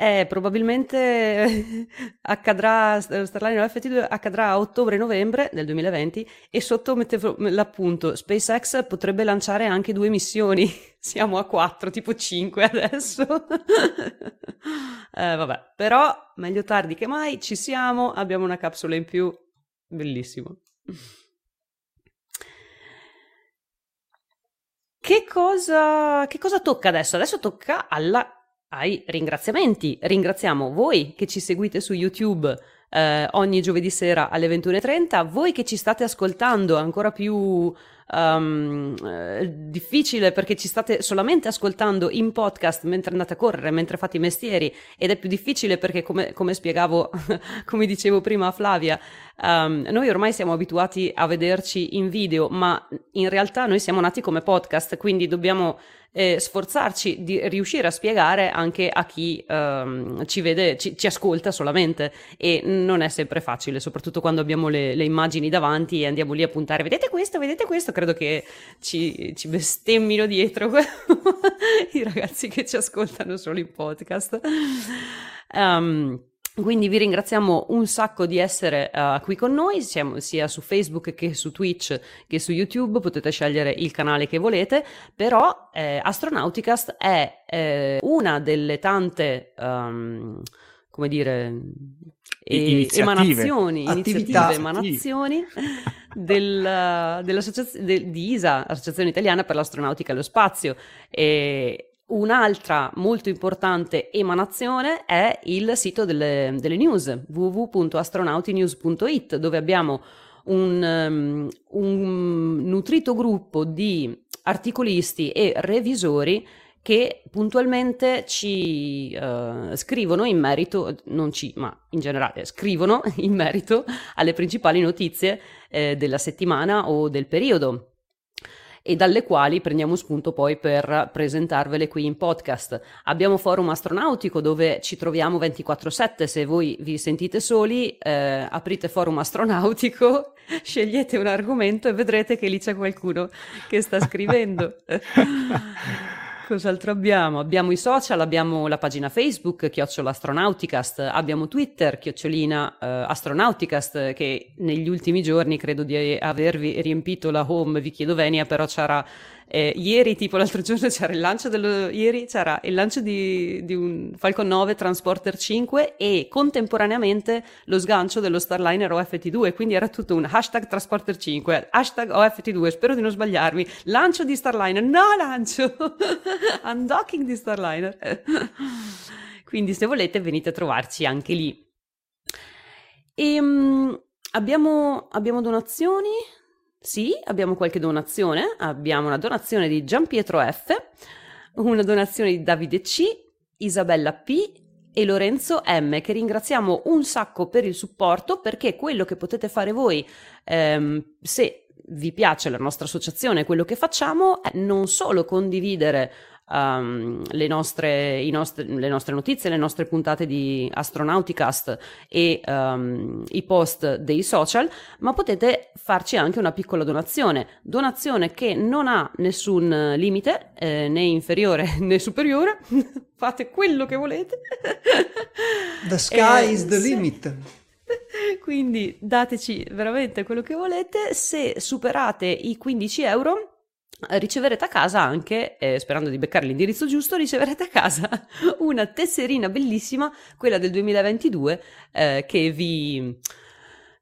Eh, probabilmente (laughs) accadrà, Starliner FT2 accadrà a ottobre-novembre del 2020 e sotto mettevo l'appunto SpaceX potrebbe lanciare anche due missioni. (laughs) Siamo a quattro, tipo cinque adesso. (laughs) eh, vabbè, però meglio tardi che mai, ci siamo, abbiamo una capsula in più. Bellissimo. Che cosa, che cosa tocca adesso? Adesso tocca alla ai ringraziamenti. Ringraziamo voi che ci seguite su YouTube eh, ogni giovedì sera alle 21.30, voi che ci state ascoltando ancora più um, difficile perché ci state solamente ascoltando in podcast mentre andate a correre, mentre fate i mestieri ed è più difficile perché come, come spiegavo, (laughs) come dicevo prima a Flavia, um, noi ormai siamo abituati a vederci in video, ma in realtà noi siamo nati come podcast, quindi dobbiamo eh, sforzarci di riuscire a spiegare anche a chi ehm, ci vede, ci, ci, ascolta solamente. E non è sempre facile, soprattutto quando abbiamo le, le, immagini davanti e andiamo lì a puntare, vedete questo, vedete questo, credo che ci, ci bestemmino dietro (laughs) i ragazzi che ci ascoltano solo in podcast. Um, quindi vi ringraziamo un sacco di essere uh, qui con noi, siamo sia su Facebook che su Twitch che su YouTube, potete scegliere il canale che volete, però eh, Astronauticast è eh, una delle tante, um, come dire, e, emanazioni, iniziative, emanazioni del, dell'associazione del, di ISA, Associazione Italiana per l'Astronautica e lo Spazio. E, Un'altra molto importante emanazione è il sito delle, delle news www.astronautinews.it dove abbiamo un, um, un nutrito gruppo di articolisti e revisori che puntualmente ci uh, scrivono in merito, non ci, ma in generale scrivono (laughs) in merito alle principali notizie eh, della settimana o del periodo e dalle quali prendiamo spunto poi per presentarvele qui in podcast. Abbiamo Forum Astronautico dove ci troviamo 24/7, se voi vi sentite soli eh, aprite Forum Astronautico, (laughs) scegliete un argomento e vedrete che lì c'è qualcuno che sta scrivendo. (laughs) Cos'altro abbiamo? Abbiamo i social, abbiamo la pagina Facebook, chiocciola Astronauticast, abbiamo Twitter, chiocciolina eh, Astronauticast, che negli ultimi giorni credo di avervi riempito la home, vi chiedo venia, però c'era eh, ieri, tipo l'altro giorno, (laughs) c'era il lancio, dello, c'era il lancio di, di, un Falcon 9 Transporter 5 e contemporaneamente lo sgancio dello Starliner OFT2, quindi era tutto un hashtag Transporter 5, hashtag OFT2, spero di non sbagliarmi, lancio di Starliner, no lancio, (laughs) undocking di Starliner. (laughs) quindi se volete venite a trovarci anche lì. E, um, abbiamo, abbiamo donazioni? Sì, abbiamo qualche donazione. Abbiamo una donazione di Giampietro F, una donazione di Davide C, Isabella P e Lorenzo M, che ringraziamo un sacco per il supporto perché quello che potete fare voi ehm, se vi piace la nostra associazione, quello che facciamo è non solo condividere um, le, nostre, nostre, le, nostre, notizie, le nostre puntate di Astronauticast e um, i post dei social, ma potete farci anche una piccola donazione. Donazione che non ha nessun limite, eh, né inferiore (laughs) né superiore. (laughs) Fate quello che volete. The sky eh, is the sì. limit. (laughs) Quindi dateci veramente quello che volete. Se superate i 15 euro, riceverete a casa anche, eh, sperando di beccare l'indirizzo giusto, riceverete a casa (laughs) una tesserina bellissima, quella del 2022, eh, che vi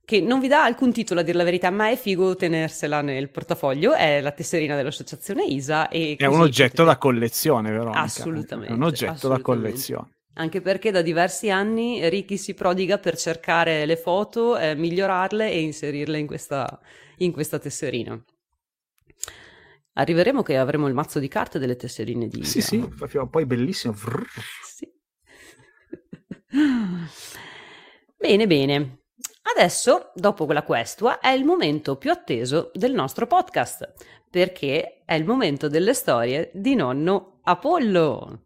che non vi dà alcun titolo a dire la verità, ma è figo tenersela nel portafoglio, è la tesserina dell'associazione ISA. E è un oggetto potete... da collezione, però. Assolutamente. È un oggetto assolutamente. da collezione. Anche perché da diversi anni Ricky si prodiga per cercare le foto, eh, migliorarle e inserirle in questa, in questa tesserina. Arriveremo che avremo il mazzo di carte delle tesserine di... Sì, sì, poi bellissimo. Sì. bene, bene. Adesso, dopo quella questua, è il momento più atteso del nostro podcast, perché è il momento delle storie di nonno Apollo.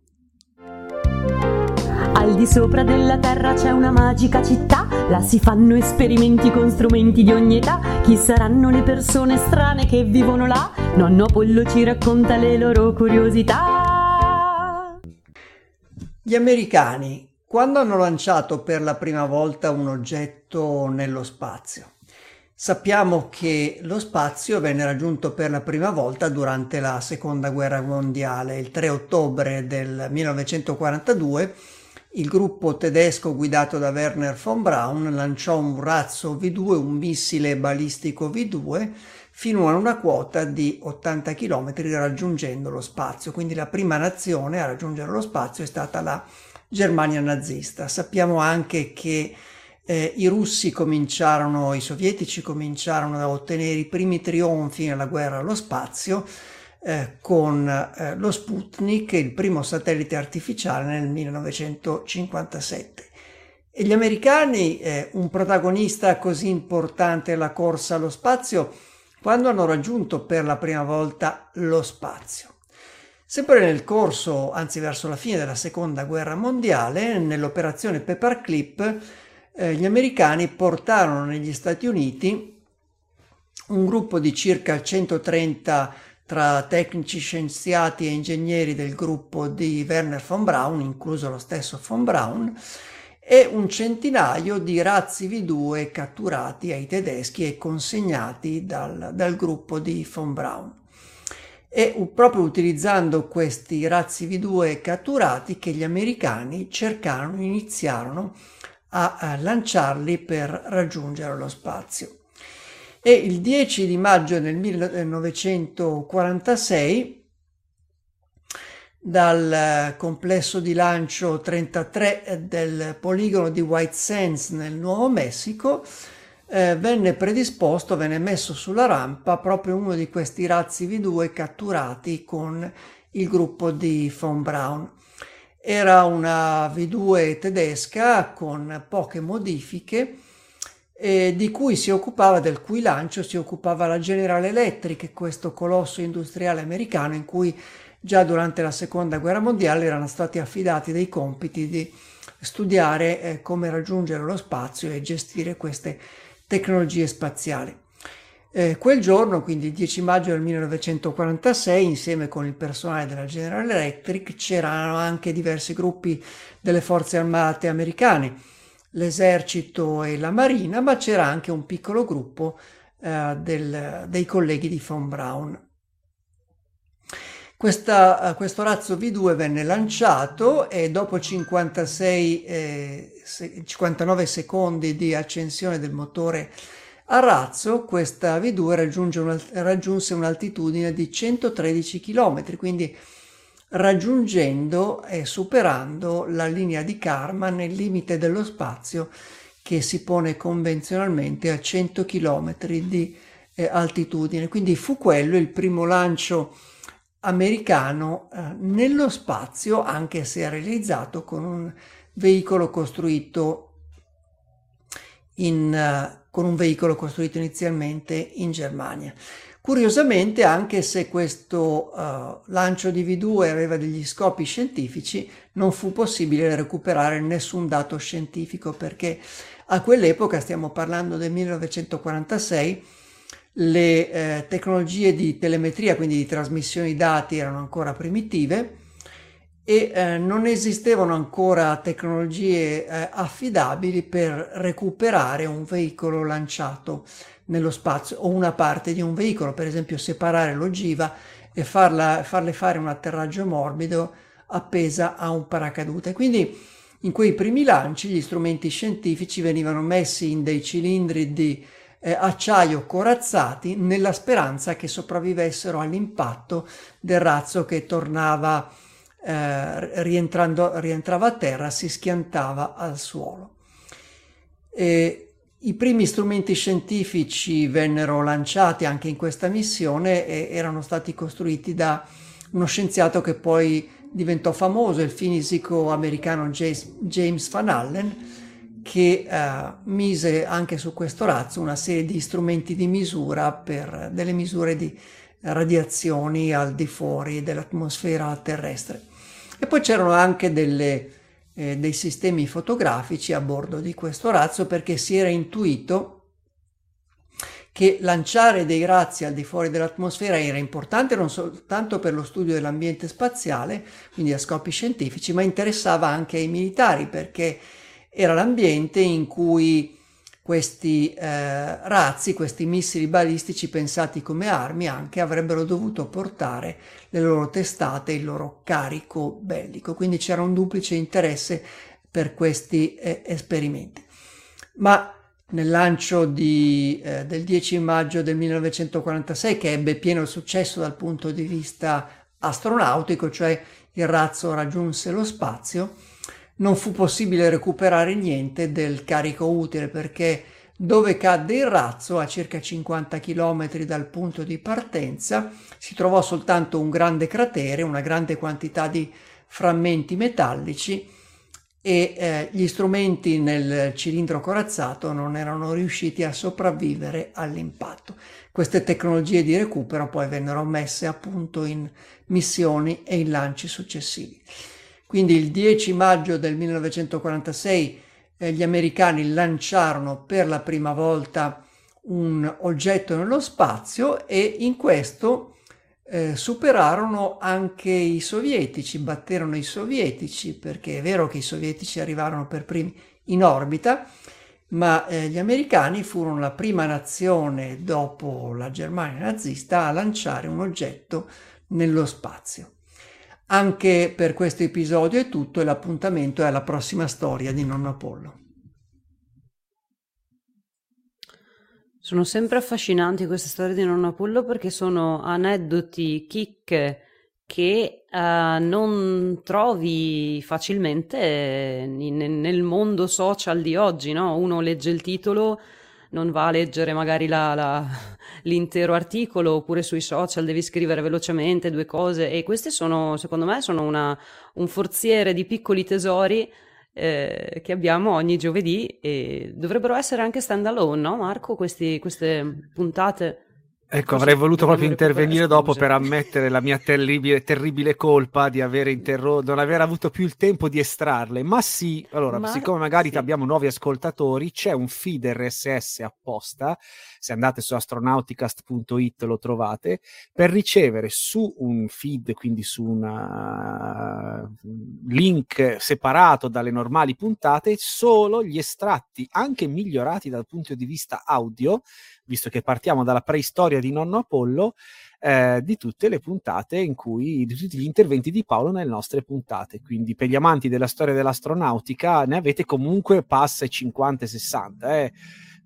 Al di sopra della terra c'è una magica città, là si fanno esperimenti con strumenti di ogni età. Chi saranno le persone strane che vivono là? Nonno Apollo ci racconta le loro curiosità. Gli americani quando hanno lanciato per la prima volta un oggetto nello spazio. Sappiamo che lo spazio venne raggiunto per la prima volta durante la seconda guerra mondiale. Il 3 ottobre del 1942 il gruppo tedesco guidato da Werner von Braun lanciò un razzo V2, un missile balistico V2, fino a una quota di 80 km raggiungendo lo spazio. Quindi la prima nazione a raggiungere lo spazio è stata la Germania nazista. Sappiamo anche che eh, i russi cominciarono, i sovietici cominciarono a ottenere i primi trionfi nella guerra allo spazio eh, con eh, lo Sputnik, il primo satellite artificiale nel 1957. E gli americani, eh, un protagonista così importante alla corsa allo spazio, quando hanno raggiunto per la prima volta lo spazio. Sempre nel corso, anzi verso la fine della seconda guerra mondiale, nell'operazione Paperclip, eh, gli americani portarono negli Stati Uniti un gruppo di circa 130 tra tecnici, scienziati e ingegneri del gruppo di Werner von Braun, incluso lo stesso von Braun, e un centinaio di razzi V2 catturati ai tedeschi e consegnati dal, dal gruppo di von Braun. E proprio utilizzando questi razzi V2 catturati che gli americani cercarono, iniziarono a, a lanciarli per raggiungere lo spazio. E il 10 di maggio del 1946 dal complesso di lancio 33 del poligono di White Sands nel Nuovo Messico eh, venne predisposto, venne messo sulla rampa proprio uno di questi razzi V2 catturati con il gruppo di von Braun. Era una V2 tedesca con poche modifiche eh, di cui si occupava, del cui lancio si occupava la General Electric, questo colosso industriale americano in cui già durante la seconda guerra mondiale erano stati affidati dei compiti di studiare eh, come raggiungere lo spazio e gestire queste tecnologie spaziali. Eh, quel giorno, quindi il 10 maggio del 1946, insieme con il personale della General Electric, c'erano anche diversi gruppi delle forze armate americane, l'esercito e la marina, ma c'era anche un piccolo gruppo eh, del, dei colleghi di von Braun. Questa, eh, questo razzo V2 venne lanciato e dopo 56, eh, 59 secondi di accensione del motore a razzo questa V2 una, raggiunse un'altitudine di 113 km, quindi raggiungendo e superando la linea di Karman nel limite dello spazio che si pone convenzionalmente a 100 km di eh, altitudine. Quindi fu quello il primo lancio americano eh, nello spazio, anche se realizzato con un veicolo costruito in, uh, con un veicolo costruito inizialmente in Germania. Curiosamente, anche se questo uh, lancio di V2 aveva degli scopi scientifici, non fu possibile recuperare nessun dato scientifico perché a quell'epoca, stiamo parlando del 1946, le eh, tecnologie di telemetria, quindi di trasmissione dati, erano ancora primitive e eh, non esistevano ancora tecnologie eh, affidabili per recuperare un veicolo lanciato nello spazio o una parte di un veicolo, per esempio separare l'ogiva e farla, farle fare un atterraggio morbido appesa a un paracadute. Quindi in quei primi lanci gli strumenti scientifici venivano messi in dei cilindri di eh, acciaio corazzati nella speranza che sopravvivessero all'impatto del razzo che tornava eh, rientrava a terra, si schiantava al suolo. E I primi strumenti scientifici vennero lanciati anche in questa missione e erano stati costruiti da uno scienziato che poi diventò famoso, il fisico americano James Van Allen, che eh, mise anche su questo razzo una serie di strumenti di misura per delle misure di radiazioni al di fuori dell'atmosfera terrestre. E poi c'erano anche delle, eh, dei sistemi fotografici a bordo di questo razzo perché si era intuito che lanciare dei razzi al di fuori dell'atmosfera era importante non soltanto per lo studio dell'ambiente spaziale, quindi a scopi scientifici, ma interessava anche ai militari perché era l'ambiente in cui questi eh, razzi, questi missili balistici pensati come armi anche avrebbero dovuto portare le loro testate, il loro carico bellico. Quindi c'era un duplice interesse per questi eh, esperimenti. Ma nel lancio di, eh, del 10 maggio del 1946, che ebbe pieno successo dal punto di vista astronautico, cioè il razzo raggiunse lo spazio, non fu possibile recuperare niente del carico utile perché dove cadde il razzo, a circa 50 km dal punto di partenza, si trovò soltanto un grande cratere, una grande quantità di frammenti metallici e eh, gli strumenti nel cilindro corazzato non erano riusciti a sopravvivere all'impatto. Queste tecnologie di recupero poi vennero messe appunto in missioni e in lanci successivi. Quindi il 10 maggio del 1946 eh, gli americani lanciarono per la prima volta un oggetto nello spazio e in questo eh, superarono anche i sovietici, batterono i sovietici, perché è vero che i sovietici arrivarono per primi in orbita, ma eh, gli americani furono la prima nazione dopo la Germania nazista a lanciare un oggetto nello spazio. Anche per questo episodio è tutto e l'appuntamento è alla prossima storia di Nonno Apollo. Sono sempre affascinanti queste storie di Nonno Apollo perché sono aneddoti, chicche che uh, non trovi facilmente in, nel mondo social di oggi, no? Uno legge il titolo, non va a leggere magari la, la, l'intero articolo oppure sui social devi scrivere velocemente due cose e queste sono, secondo me, sono una, un forziere di piccoli tesori eh, che abbiamo ogni giovedì e dovrebbero essere anche stand alone, no Marco? Questi, queste puntate. Ecco, avrei voluto proprio intervenire dopo per ammettere la mia terribile, terribile colpa di aver interrotto, non aver avuto più il tempo di estrarle. Ma sì, allora, Ma siccome magari sì. abbiamo nuovi ascoltatori, c'è un feed RSS apposta se andate su astronauticast.it lo trovate, per ricevere su un feed, quindi su un link separato dalle normali puntate, solo gli estratti anche migliorati dal punto di vista audio, visto che partiamo dalla preistoria di Nonno Apollo, eh, di tutte le puntate in cui, di tutti gli interventi di Paolo nelle nostre puntate. Quindi per gli amanti della storia dell'astronautica ne avete comunque passa 50 e 60. Eh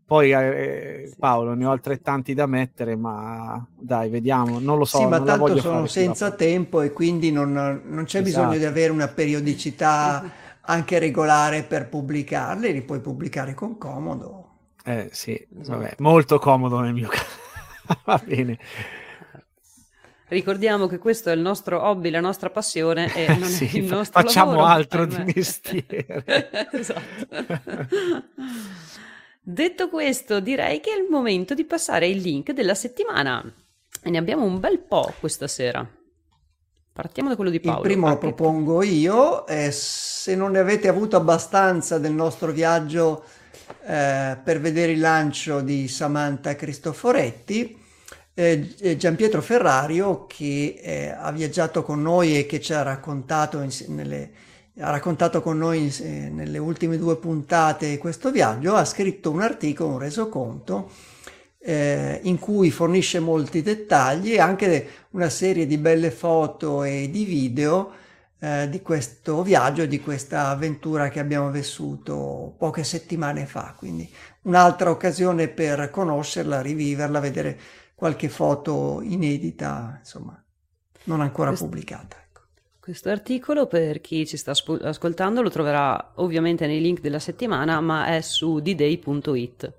poi eh, Paolo ne ho altrettanti da mettere, ma dai, vediamo, non lo so. Sì, ma tanto sono senza dopo. tempo e quindi non, non c'è esatto. bisogno di avere una periodicità anche regolare per pubblicarli, li puoi pubblicare con comodo. Eh sì, vabbè, molto comodo nel mio (laughs) caso. Va bene. Ricordiamo che questo è il nostro hobby, la nostra passione e non sì, è il nostro facciamo lavoro. altro di mestiere. (laughs) esatto. (laughs) Detto questo, direi che è il momento di passare ai link della settimana. E ne abbiamo un bel po' questa sera. Partiamo da quello di Paolo. Il primo lo propongo io. Eh, se non ne avete avuto abbastanza del nostro viaggio eh, per vedere il lancio di Samantha Cristoforetti, eh, eh Giampietro Ferrario, che eh, ha viaggiato con noi e che ci ha raccontato in, nelle ha raccontato con noi eh, nelle ultime due puntate questo viaggio, ha scritto un articolo, un resoconto, eh, in cui fornisce molti dettagli e anche una serie di belle foto e di video eh, di questo viaggio, di questa avventura che abbiamo vissuto poche settimane fa. Quindi un'altra occasione per conoscerla, riviverla, vedere qualche foto inedita, insomma, non ancora pubblicata. Questo articolo per chi ci sta ascoltando lo troverà ovviamente nei link della settimana, ma è su dday.it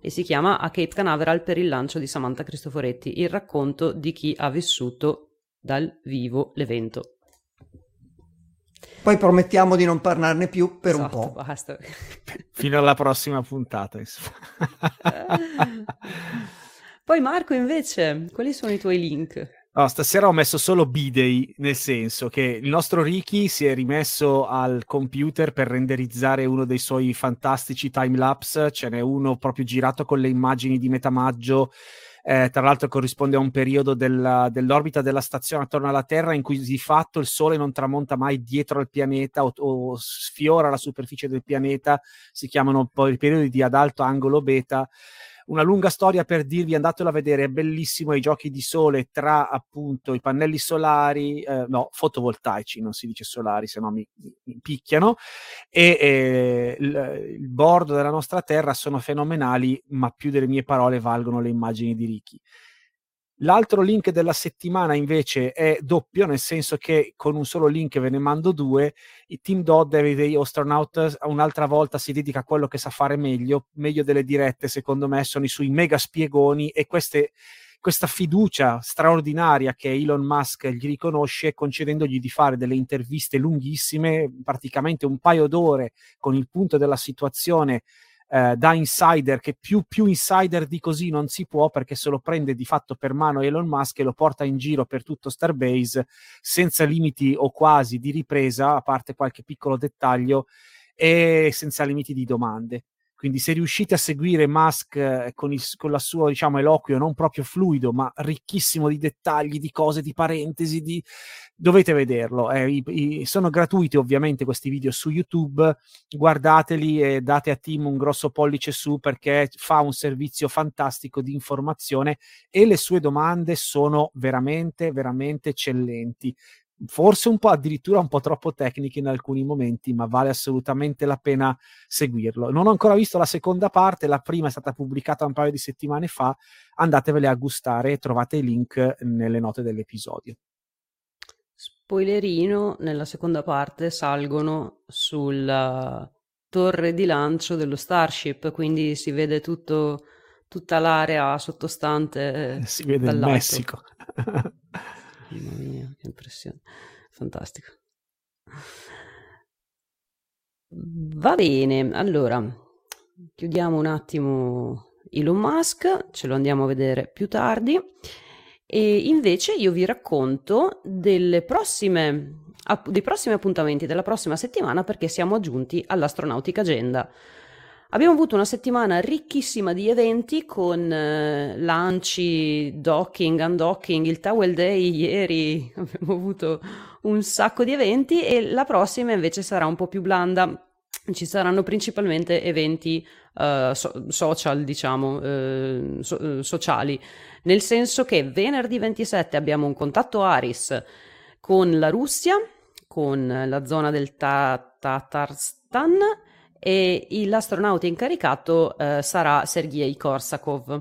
e si chiama A Cape Canaveral per il lancio di Samantha Cristoforetti, il racconto di chi ha vissuto dal vivo l'evento. Poi promettiamo di non parlarne più per esatto, un po'. Basta. Fino alla prossima puntata. (laughs) Poi Marco invece, quali sono i tuoi link? No, stasera ho messo solo B-Day, nel senso che il nostro Ricky si è rimesso al computer per renderizzare uno dei suoi fantastici timelapse, ce n'è uno proprio girato con le immagini di metà maggio, eh, tra l'altro corrisponde a un periodo della, dell'orbita della stazione attorno alla Terra in cui di fatto il Sole non tramonta mai dietro al pianeta o, o sfiora la superficie del pianeta, si chiamano poi periodi di ad alto angolo beta una lunga storia per dirvi andatelo a vedere, è bellissimo i giochi di sole tra appunto i pannelli solari, eh, no, fotovoltaici, non si dice solari, se no mi, mi picchiano, e eh, il, il bordo della nostra terra sono fenomenali, ma più delle mie parole valgono le immagini di Ricky. L'altro link della settimana invece è doppio, nel senso che con un solo link ve ne mando due. Il team Dodd dei Astronaut un'altra volta si dedica a quello che sa fare meglio, meglio delle dirette, secondo me, sono i sui mega spiegoni e queste, questa fiducia straordinaria che Elon Musk gli riconosce concedendogli di fare delle interviste lunghissime, praticamente un paio d'ore con il punto della situazione eh, da insider che più, più insider di così non si può perché se lo prende di fatto per mano Elon Musk e lo porta in giro per tutto Starbase senza limiti o quasi di ripresa, a parte qualche piccolo dettaglio, e senza limiti di domande. Quindi se riuscite a seguire Musk eh, con, il, con la sua, diciamo, eloquio non proprio fluido, ma ricchissimo di dettagli, di cose, di parentesi, di... dovete vederlo. Eh, i, i, sono gratuiti ovviamente questi video su YouTube, guardateli e date a Tim un grosso pollice su perché fa un servizio fantastico di informazione e le sue domande sono veramente, veramente eccellenti forse un po' addirittura un po' troppo tecniche in alcuni momenti, ma vale assolutamente la pena seguirlo. Non ho ancora visto la seconda parte, la prima è stata pubblicata un paio di settimane fa, andatevele a gustare e trovate i link nelle note dell'episodio. Spoilerino, nella seconda parte salgono sulla torre di lancio dello Starship, quindi si vede tutto, tutta l'area sottostante. Si vede dall'alto. il Messico. (laughs) Mamma mia, che impressione. Fantastico. Va bene, allora chiudiamo un attimo Elon Musk, ce lo andiamo a vedere più tardi. E invece io vi racconto delle prossime, dei prossimi appuntamenti della prossima settimana perché siamo aggiunti all'Astronautica Agenda. Abbiamo avuto una settimana ricchissima di eventi con eh, lanci, docking, undocking, il Towel Day ieri, (laughs) abbiamo avuto un sacco di eventi e la prossima invece sarà un po' più blanda. Ci saranno principalmente eventi uh, so- social, diciamo, uh, so- sociali, nel senso che venerdì 27 abbiamo un contatto Aris con la Russia, con la zona del Ta- Tatarstan e l'astronauta incaricato eh, sarà Sergei Korsakov.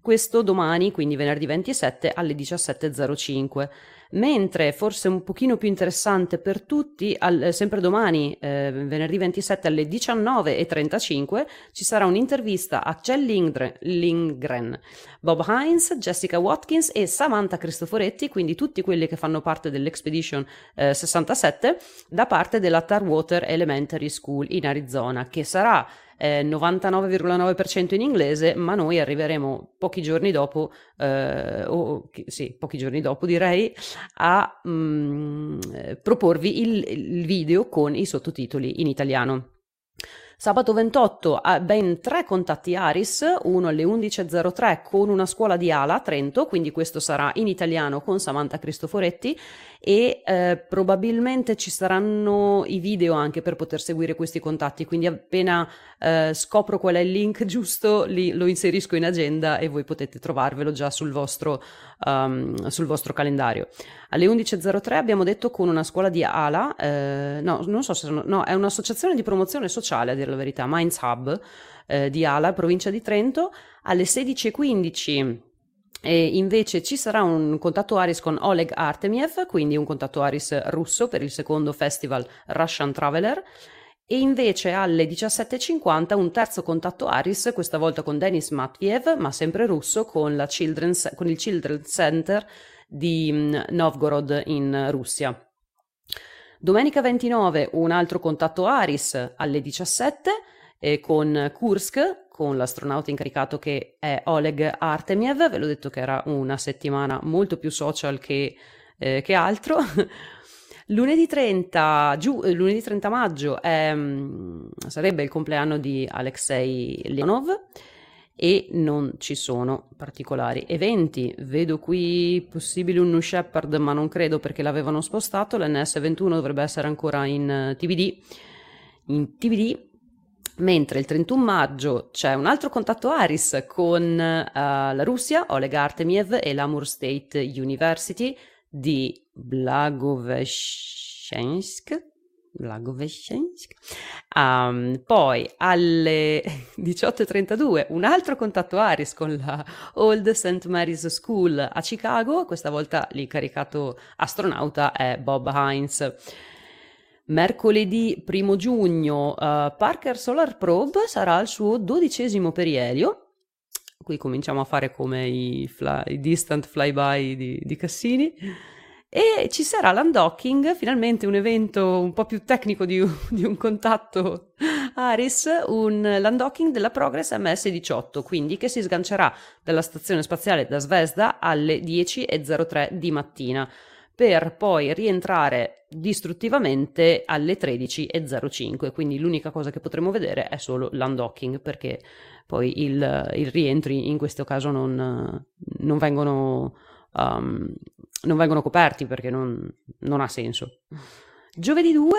Questo domani, quindi venerdì 27 alle 17.05 mentre forse un pochino più interessante per tutti, al, eh, sempre domani, eh, venerdì 27 alle 19.35, ci sarà un'intervista a Lindgren, Lindgren, Bob Hines, Jessica Watkins e Samantha Cristoforetti, quindi tutti quelli che fanno parte dell'Expedition eh, 67, da parte della Tarwater Elementary School in Arizona, che sarà eh, 99,9% in inglese, ma noi arriveremo pochi giorni dopo, eh, o sì, pochi giorni dopo direi, a mh, mm, proporvi il, il video con i sottotitoli in italiano. Sabato 28 ha ben tre contatti Aris, uno alle 11.03 con una scuola di Ala a Trento, quindi questo sarà in italiano con Samantha Cristoforetti e eh, probabilmente ci saranno i video anche per poter seguire questi contatti, quindi appena eh, scopro qual è il link (laughs) giusto li, lo inserisco in agenda e voi potete trovarvelo già sul vostro, um, sul vostro calendario. Alle 11.03 abbiamo detto con una scuola di ALA, eh, no, non so se sono, no, è un'associazione di promozione sociale a dire la verità, Minds Hub eh, di ALA, provincia di Trento, alle 16.15 e invece ci sarà un contatto Aris con Oleg Artemiev, quindi un contatto Aris russo per il secondo festival Russian Traveler. E invece alle 17.50 un terzo contatto Aris, questa volta con Denis Matviev, ma sempre russo, con, con il Children's Center di mm, Novgorod in Russia. Domenica 29 un altro contatto Aris alle 17 eh, con Kursk, con l'astronauta incaricato che è Oleg Artemiev, ve l'ho detto che era una settimana molto più social che, eh, che altro. (laughs) lunedì, 30, giu, eh, lunedì 30 maggio è, mm, sarebbe il compleanno di Alexei Leonov e non ci sono particolari eventi. Vedo qui possibile un New Shepard, ma non credo perché l'avevano spostato. L'NS21 dovrebbe essere ancora in TBD. In TBD mentre il 31 maggio c'è un altro contatto ARIS con uh, la Russia, Oleg Artemiev e l'Amur State University di Blagoveshchensk Blagoveshchensk. Um, poi alle (laughs) 18.32 un altro contatto Aris con la Old St. Mary's School a Chicago, questa volta l'incaricato astronauta è Bob Hines. Mercoledì 1 giugno uh, Parker Solar Probe sarà al suo dodicesimo perielio. Qui cominciamo a fare come i, fly, i distant flyby di, di Cassini e ci sarà l'undocking, finalmente un evento un po' più tecnico di, di un contatto Aris, un, l'undocking della Progress MS-18, quindi che si sgancerà dalla stazione spaziale da Zvezda alle 10.03 di mattina per poi rientrare distruttivamente alle 13.05, quindi l'unica cosa che potremo vedere è solo l'undocking perché poi il, il rientri in questo caso non, non vengono um, non vengono coperti perché non, non ha senso. Giovedì 2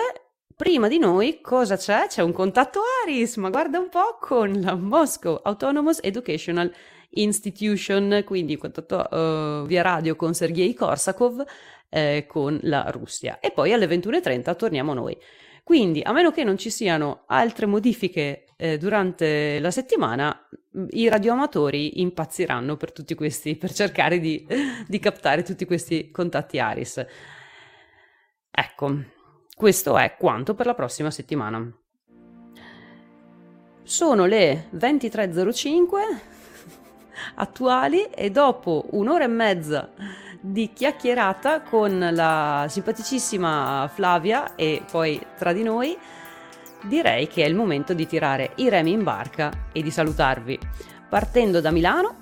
Prima di noi cosa c'è? C'è un contatto Aris, ma guarda un po' con la Moscow Autonomous Educational Institution, quindi contatto uh, via radio con Sergei Korsakov eh, con la Russia. E poi alle 21.30 torniamo noi. Quindi, a meno che non ci siano altre modifiche eh, durante la settimana, i radioamatori impazziranno per tutti questi, (laughs) per cercare di, di captare tutti questi contatti ARIS. Ecco, questo è quanto per la prossima settimana. Sono le 23.05 (laughs) attuali e dopo un'ora e mezza di chiacchierata con la simpaticissima Flavia e poi tra di noi, direi che è il momento di tirare i remi in barca e di salutarvi. Partendo da Milano.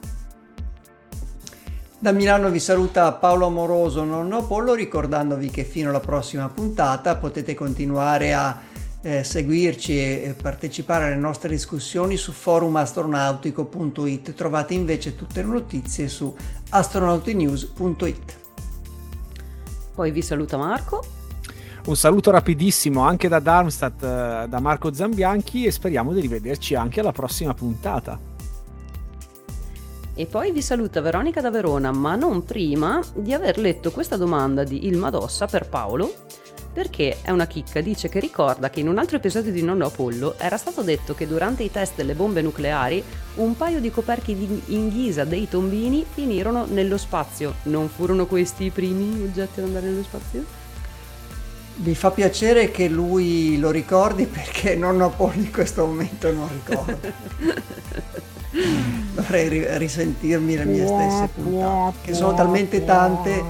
Da Milano vi saluta Paolo Amoroso, nonno Apollo, ricordandovi che fino alla prossima puntata potete continuare a eh, seguirci e partecipare alle nostre discussioni su forumastronautico.it. Trovate invece tutte le notizie su astronautinews.it. Poi vi saluta Marco. Un saluto rapidissimo anche da Darmstadt, eh, da Marco Zambianchi e speriamo di rivederci anche alla prossima puntata. E poi vi saluta Veronica da Verona, ma non prima di aver letto questa domanda di Ilma Dossa per Paolo perché è una chicca, dice che ricorda che in un altro episodio di Nonno Apollo era stato detto che durante i test delle bombe nucleari un paio di coperchi di, in ghisa dei tombini finirono nello spazio. Non furono questi i primi oggetti ad andare nello spazio? Mi fa piacere che lui lo ricordi perché Nonno Apollo in questo momento non ricorda. (laughs) dovrei risentirmi le mie stesse puntate, che sono talmente tante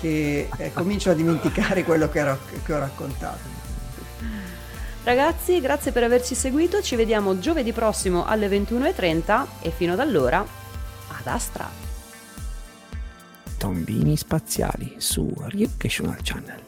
che eh, comincio a dimenticare quello che, ero, che ho raccontato. Ragazzi, grazie per averci seguito, ci vediamo giovedì prossimo alle 21.30 e fino ad allora ad Astra. Tombini spaziali su Educational Channel.